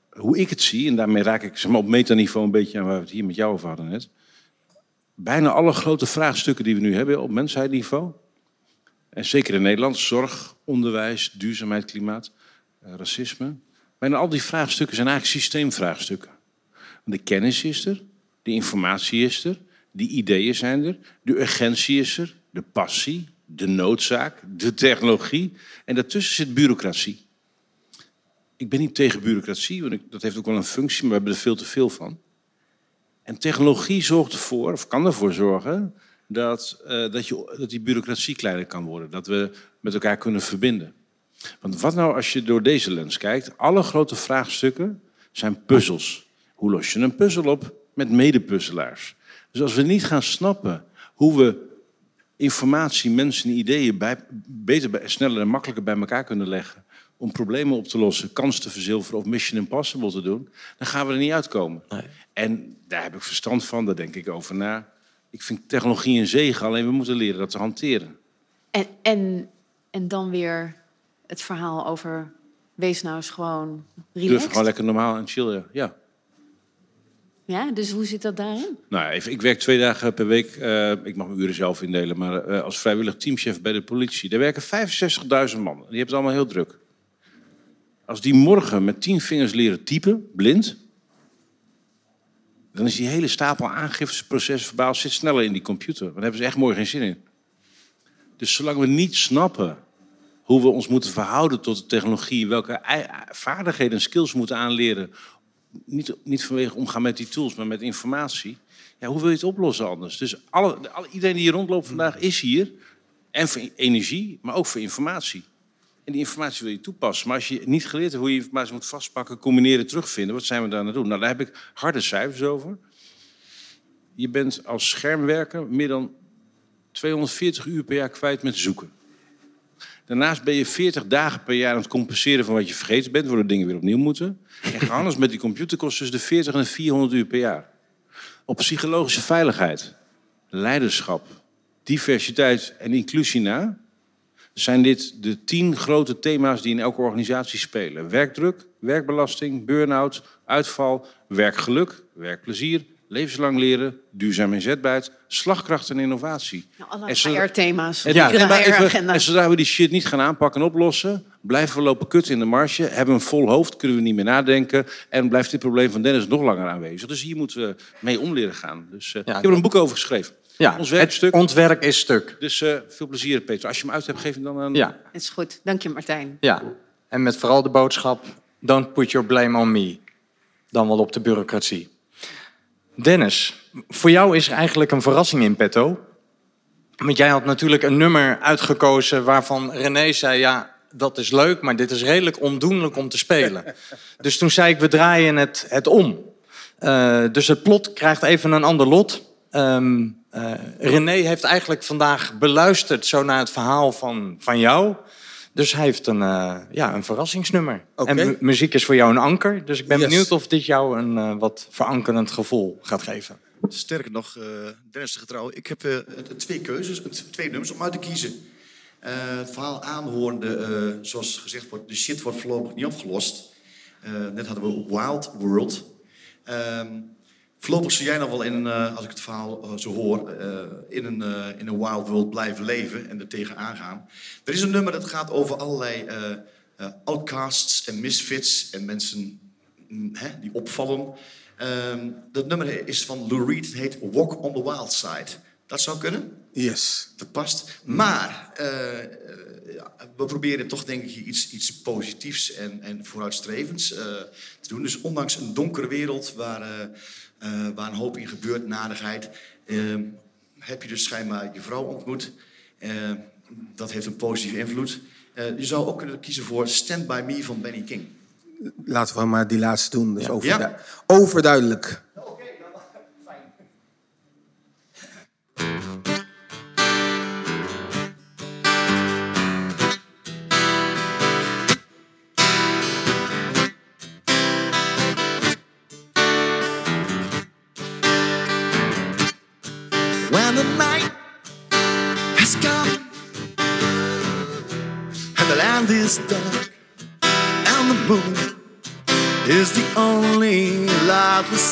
Hoe ik het zie, en daarmee raak ik zeg maar, op metaniveau een beetje aan waar we het hier met jou over hadden net. Bijna alle grote vraagstukken die we nu hebben op mensheidniveau. En zeker in Nederland, zorg, onderwijs, duurzaamheid, klimaat, eh, racisme. Bijna al die vraagstukken zijn eigenlijk systeemvraagstukken. De kennis is er, de informatie is er, de ideeën zijn er, de urgentie is er, de passie, de noodzaak, de technologie. En daartussen zit bureaucratie. Ik ben niet tegen bureaucratie, want dat heeft ook wel een functie, maar we hebben er veel te veel van. En technologie zorgt ervoor, of kan ervoor zorgen, dat, eh, dat, je, dat die bureaucratie kleiner kan worden. Dat we met elkaar kunnen verbinden. Want wat nou als je door deze lens kijkt? Alle grote vraagstukken zijn puzzels. Hoe los je een puzzel op? Met medepuzzelaars. Dus als we niet gaan snappen hoe we informatie, mensen en ideeën bij, beter, sneller en makkelijker bij elkaar kunnen leggen. Om problemen op te lossen, kans te verzilveren of Mission Impossible te doen. Dan gaan we er niet uitkomen. Nee. En daar heb ik verstand van, daar denk ik over na. Ik vind technologie een zegen, alleen we moeten leren dat te hanteren. En, en, en dan weer het verhaal over wees nou eens gewoon Durf relaxed. gewoon lekker normaal en chillen. Ja. Ja, dus hoe zit dat daarin? Nou, ja, even, ik werk twee dagen per week. eh, ik mag mijn uren zelf indelen, maar eh, als vrijwillig teamchef bij de politie. Daar werken 65.000 man. Die hebben het allemaal heel druk. Als die morgen met tien vingers leren typen, blind, dan is die hele stapel aangiftes, proces, verbaal zit sneller in die computer. Daar hebben ze echt mooi geen zin in. Dus zolang we niet snappen hoe we ons moeten verhouden tot de technologie, welke vaardigheden en skills we moeten aanleren, niet, niet vanwege omgaan met die tools, maar met informatie. Ja, hoe wil je het oplossen anders? Dus alle, alle, iedereen die hier rondloopt vandaag is hier. En voor energie, maar ook voor informatie. En die informatie wil je toepassen. Maar als je niet geleerd hebt hoe je informatie moet vastpakken, combineren, terugvinden, wat zijn we daar aan het doen? Nou, daar heb ik harde cijfers over. Je bent als schermwerker meer dan 240 uur per jaar kwijt met zoeken. Daarnaast ben je 40 dagen per jaar aan het compenseren van wat je vergeten bent, waardoor dingen weer opnieuw moeten. En gehandeld met die computer kost tussen de 40 en de 400 uur per jaar. Op psychologische veiligheid, leiderschap, diversiteit en inclusie na zijn dit de tien grote thema's die in elke organisatie spelen. Werkdruk, werkbelasting, burn-out, uitval, werkgeluk, werkplezier, levenslang leren, duurzaam inzetbaarheid, slagkracht en innovatie. Nou, alle HR-thema's. En, Ja, en zodra we die shit niet gaan aanpakken en oplossen, blijven we lopen kut in de marge, hebben we een vol hoofd, kunnen we niet meer nadenken en blijft dit probleem van Dennis nog langer aanwezig. Dus hier moeten we mee om leren gaan. Dus, eh, ik heb er een boek over geschreven. Ja, Ons ontwerp is stuk. Dus eh, veel plezier, Peter. Als je hem uit hebt, geef hem dan aan. Ja, Dat is goed. Dank je, Martijn. ja. En met vooral de boodschap, don't put your blame on me. Dan wel op de bureaucratie. Dennis, voor jou is er eigenlijk een verrassing in petto. Want jij had natuurlijk een nummer uitgekozen waarvan René zei... ja, dat is leuk, maar dit is redelijk ondoenlijk om te spelen. <laughs> dus toen zei ik, we draaien het, het om. Eh, dus het plot krijgt even een ander lot. Ehm, eh, René heeft eigenlijk vandaag beluisterd zo naar het verhaal van, van jou. Dus hij heeft een, eh, ja, een verrassingsnummer. En mu- muziek is voor jou een anker. Dus ik ben Yes. benieuwd of dit jou een eh, wat verankerend gevoel gaat geven. Sterker nog, Dennis de Getrouw, ik heb twee keuzes, twee nummers om uit te kiezen. Het verhaal aanhorende, zoals gezegd wordt, de shit wordt voorlopig niet opgelost. Net hadden we Wild World. Ehm voorlopig zou jij nog wel in, eh, als ik het verhaal eh, zo hoor, eh, in, een, in een wild world blijven leven en er tegenaan gaan. Er is een nummer dat gaat over allerlei outcasts en misfits en mensen mm, hè, die opvallen. Ehm, dat nummer is van Lou Reed, het heet Walk on the Wild Side. Dat zou kunnen, Yes. dat past. Maar ja, we proberen toch denk ik iets, iets positiefs en, en vooruitstrevends te doen. Dus ondanks een donkere wereld waar, eh, eh, waar een hoop in gebeurt, nadigheid, ehm, heb je dus schijnbaar je vrouw ontmoet. Eh, dat heeft een positieve invloed. Eh, je zou ook kunnen kiezen voor Stand By Me van Benny King. Laten we maar die laatste doen. Overdu- Ja. overduidelijk.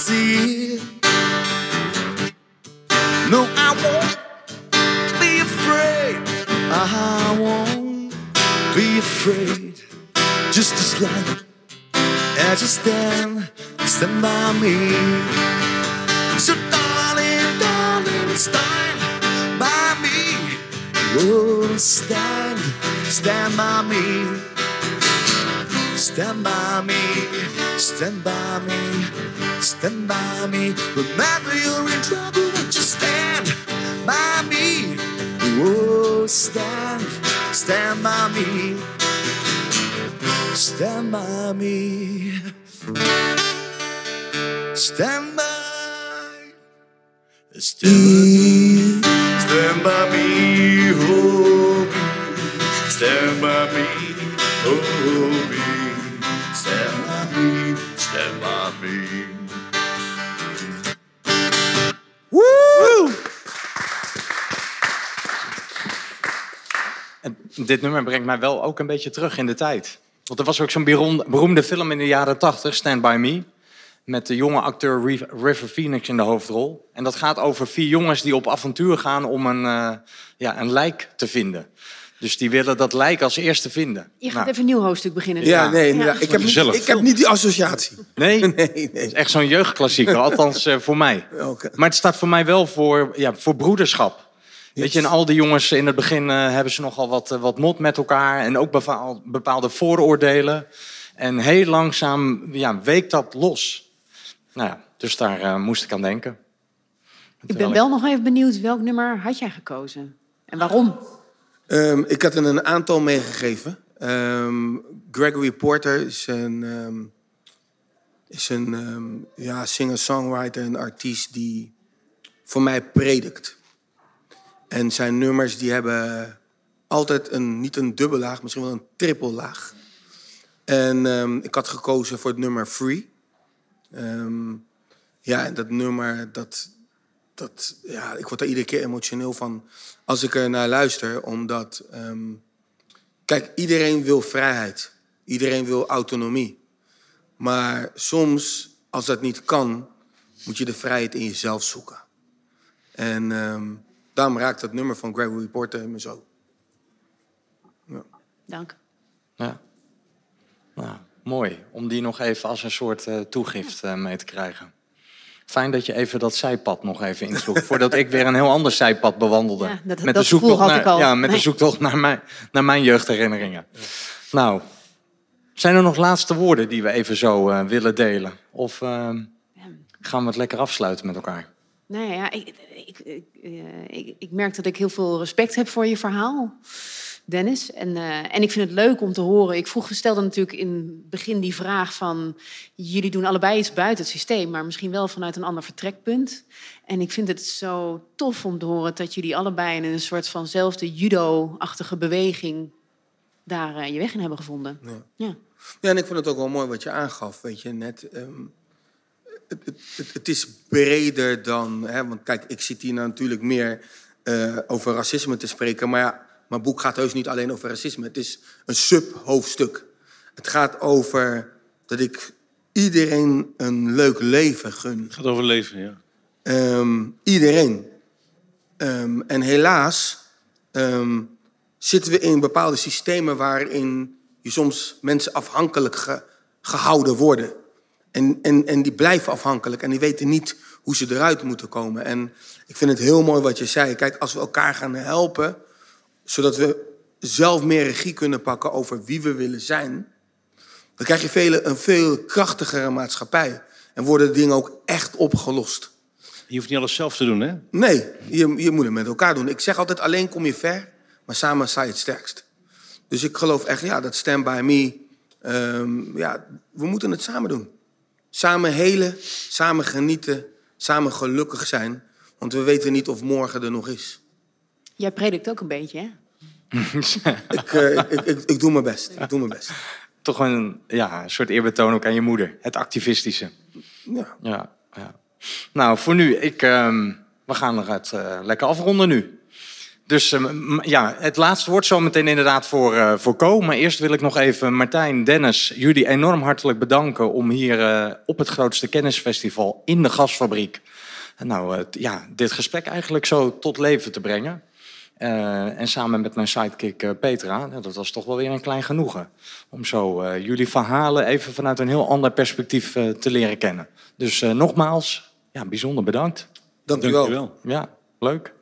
See. No, I won't be afraid. Uh-huh, I won't be afraid. Just as long as you stand, stand by me. So darling, darling, stand by me. Oh, stand, stand by me. Stand by me, stand by me, stand by me. Remember you're in trouble, you stand by me? Oh, stand, stand by me. Stand by me. Stand by. Stand, stand by me, dit nummer brengt mij wel ook een beetje terug in de tijd. Want er was ook zo'n beroemde, film in de jaren 80, Stand By Me. Met de jonge acteur Riv- River Phoenix in de hoofdrol. En dat gaat over vier jongens die op avontuur gaan om een, eh, ja, een lijk te vinden. Dus die willen dat lijk als eerste vinden. Je gaat Nou, even een nieuw hoofdstuk beginnen. Ja, nee. Ik, heb niet, ik heb niet die associatie. <laughs> <laughs> nee, Nee, het nee. is echt zo'n jeugdklassieker, althans eh, voor mij. <laughs> Oké. Maar het staat voor mij wel voor, ja, voor broederschap. Weet je, en al die jongens in het begin eh, hebben ze nogal wat, eh, wat mot met elkaar. En ook bepaal- bepaalde vooroordelen. En heel langzaam ja, weekt dat los. Nou ja, dus daar eh, moest ik aan denken. Ik ben wel nog even benieuwd, welk nummer had jij gekozen? En waarom? Ehm, ik had er een aantal meegegeven. Ehm, Gregory Porter is een, ehm, is een ehm, ja, singer-songwriter, een artiest die voor mij predikt. En zijn nummers die hebben altijd een, niet een dubbele laag, misschien wel een triple laag. En ehm, ik had gekozen voor het nummer Free. Ehm, ja, en dat nummer, dat, dat, ja, ik word er iedere keer emotioneel van als ik er naar luister. Omdat ehm, Kijk, iedereen wil vrijheid. Iedereen wil autonomie. Maar soms, als dat niet kan, moet je de vrijheid in jezelf zoeken. En daarom raakt dat nummer van Gregory Porter me zo. Dank. Ja. Nou, mooi om die nog even als een soort eh, toegift eh, mee te krijgen. Fijn dat je even dat zijpad nog even insloeg. <laughs> voordat ik weer een heel ander zijpad bewandelde. Ja, dat- met dat de zoektocht, gevoel had naar, ik al. Ja, met de zoektocht naar mijn, naar mijn jeugdherinneringen. Nou, zijn er nog laatste woorden die we even zo eh, willen delen? Of ehm, gaan we het lekker afsluiten met elkaar? Nee, ja, ik, ik, ik, eh, ik, ik merk dat ik heel veel respect heb voor je verhaal, Dennis. En, eh, en ik vind het leuk om te horen. Ik vroeg, stelde natuurlijk in het begin die vraag van... jullie doen allebei iets buiten het systeem... maar misschien wel vanuit een ander vertrekpunt. En ik vind het zo tof om te horen dat jullie allebei... in een soort vanzelfde judo-achtige beweging... daar eh, je weg in hebben gevonden. Ja. Ja. Ja, en ik vond het ook wel mooi wat je aangaf, weet je, net. ehm, het, het, het, het is breder dan, hè, want kijk, ik zit hier natuurlijk meer eh, over racisme te spreken, maar ja, mijn boek gaat heus niet alleen over racisme. Het is een sub-hoofdstuk. Het gaat over dat ik iedereen een leuk leven gun. Het gaat over leven, ja. Ehm, iedereen. Ehm, en helaas ehm, zitten we in bepaalde systemen waarin je soms mensen afhankelijk ge- gehouden worden. En, en, en die blijven afhankelijk en die weten niet hoe ze eruit moeten komen. En ik vind het heel mooi wat je zei. Kijk, als we elkaar gaan helpen, zodat we zelf meer regie kunnen pakken over wie we willen zijn, dan krijg je vele, een veel krachtigere maatschappij. En worden dingen ook echt opgelost. Je hoeft niet alles zelf te doen, hè? Nee, je, je moet het met elkaar doen. Ik zeg altijd, alleen kom je ver, maar samen sta je het sterkst. Dus ik geloof echt, ja, dat Stand By Me, ehm, ja, we moeten het samen doen. Samen helen, samen genieten, samen gelukkig zijn. Want we weten niet of morgen er nog is. Jij predikt ook een beetje, hè? <laughs> Ik, eh, ik, ik, ik, ik doe mijn best, ik doe mijn best. Toch een, ja, een soort eerbetoon ook aan je moeder. Het activistische. Ja. Ja, ja. Nou, voor nu, ik, ehm, we gaan het eh, lekker afronden nu. Dus ehm, ja, het laatste woord zometeen inderdaad voor, eh voor Co. Maar eerst wil ik nog even Martijn, Dennis, jullie enorm hartelijk bedanken om hier eh, op het grootste kennisfestival in de gasfabriek, eh, nou, eh, t- ja, dit gesprek eigenlijk zo tot leven te brengen. Eh, en samen met mijn sidekick Petra, nou, dat was toch wel weer een klein genoegen. Om zo eh, jullie verhalen even vanuit een heel ander perspectief te leren kennen. Dus eh, nogmaals, ja, bijzonder bedankt. Dank u wel. Dankjewel. Ja, leuk.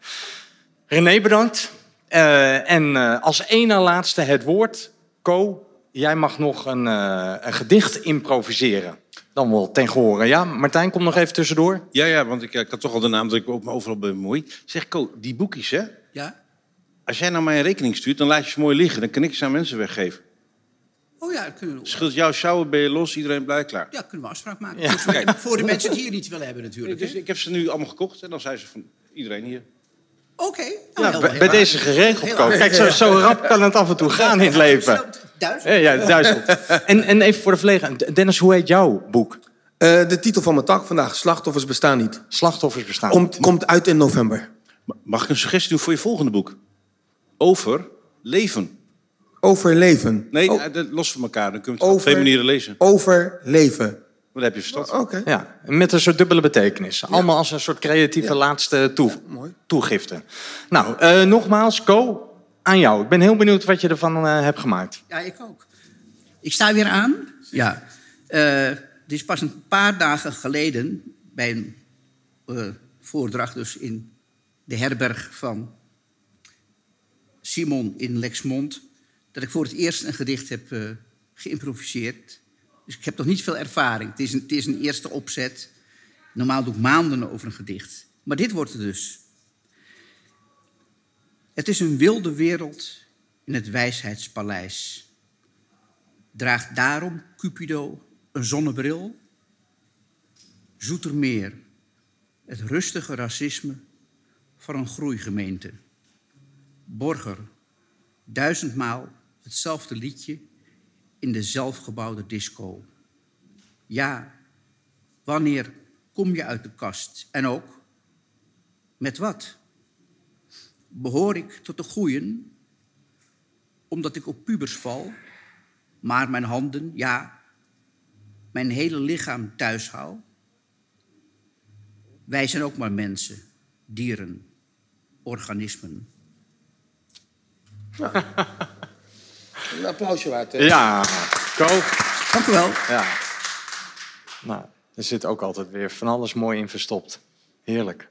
René, bedankt. Eh, en eh, als ene laatste het woord. Co, jij mag nog een, eh, een gedicht improviseren. Dan wel ten gehore. Ja, Martijn, kom nog even tussendoor. Ja, ja, want ik, ik had toch al de naam dat ik ook me overal bemoei. Zeg, Ko, die boekjes, hè? Ja? Als jij nou mij een rekening stuurt, dan laat je ze mooi liggen. Dan kan ik ze aan mensen weggeven. Oh ja, kunnen we, Scheelt jouw sjouwen, ben je los, iedereen blij, klaar. ja, kunnen we afspraak maken. Ja. Voor, de- voor de mensen die hier niet willen hebben natuurlijk. Dus hè? ik heb ze nu allemaal gekocht en dan zijn ze van iedereen hier. Oké. nou, Ja, heel- bij, deze geregeld, aardig. Kijk, zo, zo <laughs> rap kan het af en toe gaan in het leven. Duizend. Ja, ja duizend. En, en even voor de verlegen. Dennis, hoe heet jouw boek? Eh, de titel van mijn tak vandaag, Slachtoffers bestaan niet. Slachtoffers bestaan. Komt, komt uit in november. Ma- Mag ik een suggestie doen voor je volgende boek? Over leven. Overleven. Nee, O- eh, dat- los van elkaar. Dan kun je het op twee manieren lezen. overleven. Dan heb je verstand. Oké. Ja, met een soort dubbele betekenis. Allemaal als een soort creatieve laatste toe, mooi. toegifte. Nou, eh, nogmaals, Co, aan jou. Ik ben heel benieuwd wat je ervan eh, hebt gemaakt. Ja, ik ook. Ik sta weer aan. Ja. Eh, dit is pas een paar dagen geleden bij een eh, voordracht dus in de herberg van Simon in Lexmond... dat ik voor het eerst een gedicht heb eh, geïmproviseerd. Dus ik heb nog niet veel ervaring. Het is, een, het is een eerste opzet. Normaal doe ik maanden over een gedicht. Maar dit wordt het dus. Het is een wilde wereld in het wijsheidspaleis. Draagt daarom Cupido een zonnebril? Zoetermeer, het rustige racisme van een groeigemeente. Borger, duizendmaal hetzelfde liedje in de zelfgebouwde disco. Ja, wanneer kom je uit de kast? En ook, met wat? Behoor ik tot de goeien? omdat ik op pubers val, maar mijn handen, ja, mijn hele lichaam thuis hou. Wij zijn ook maar mensen, dieren, organismen. <laughs> Een applausje waard. hè? Ja, Ko. Dank u wel. Ja. Nou, er zit ook altijd weer van alles mooi in verstopt. Heerlijk.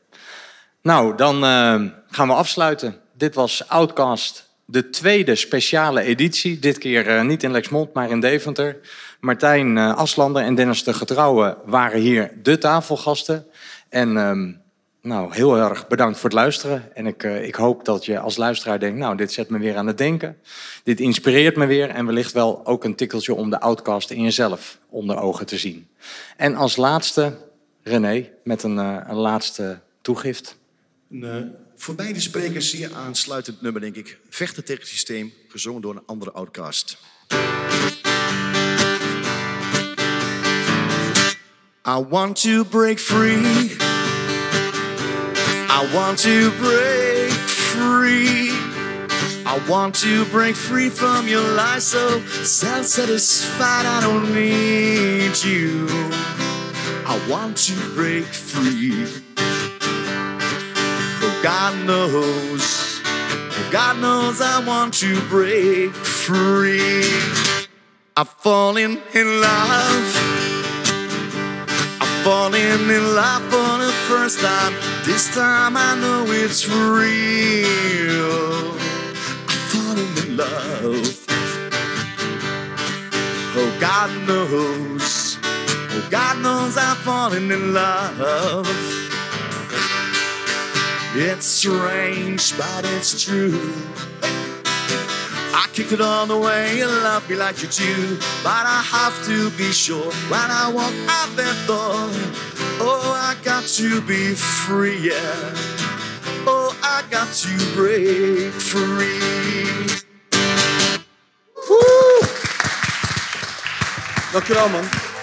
Nou, dan eh, gaan we afsluiten. Dit was Outcast, de tweede speciale editie. Dit keer eh, niet in Lexmond, maar in Deventer. Martijn eh, Aslander en Dennis de Getrouwe waren hier de tafelgasten. En ehm, nou, heel erg bedankt voor het luisteren. En ik, eh, ik hoop dat je als luisteraar denkt, nou, dit zet me weer aan het denken. Dit inspireert me weer en wellicht wel ook een tikkeltje om de outcast in jezelf onder ogen te zien. En als laatste, René, met een, eh, een laatste toegift. Eh, voor beide sprekers zeer aansluitend nummer, denk ik. Vechten tegen het systeem, gezongen door een andere outcast. I want to break free. I want to break free. I want to break free from your lies so self-satisfied I don't need you. I want to break free. Oh, God knows. Oh, God knows I want to break free. I've fallen in love. I'm falling in love for the first time. This time I know it's real. I'm falling in love. Oh, God knows. Oh, God knows I'm falling in love. It's strange, but it's true. I kick it all the way, you love me like you do. But I have to be sure when I walk out that door. Oh, I got to be free, yeah. Oh, I got to break free. Woo! Dankjewel man.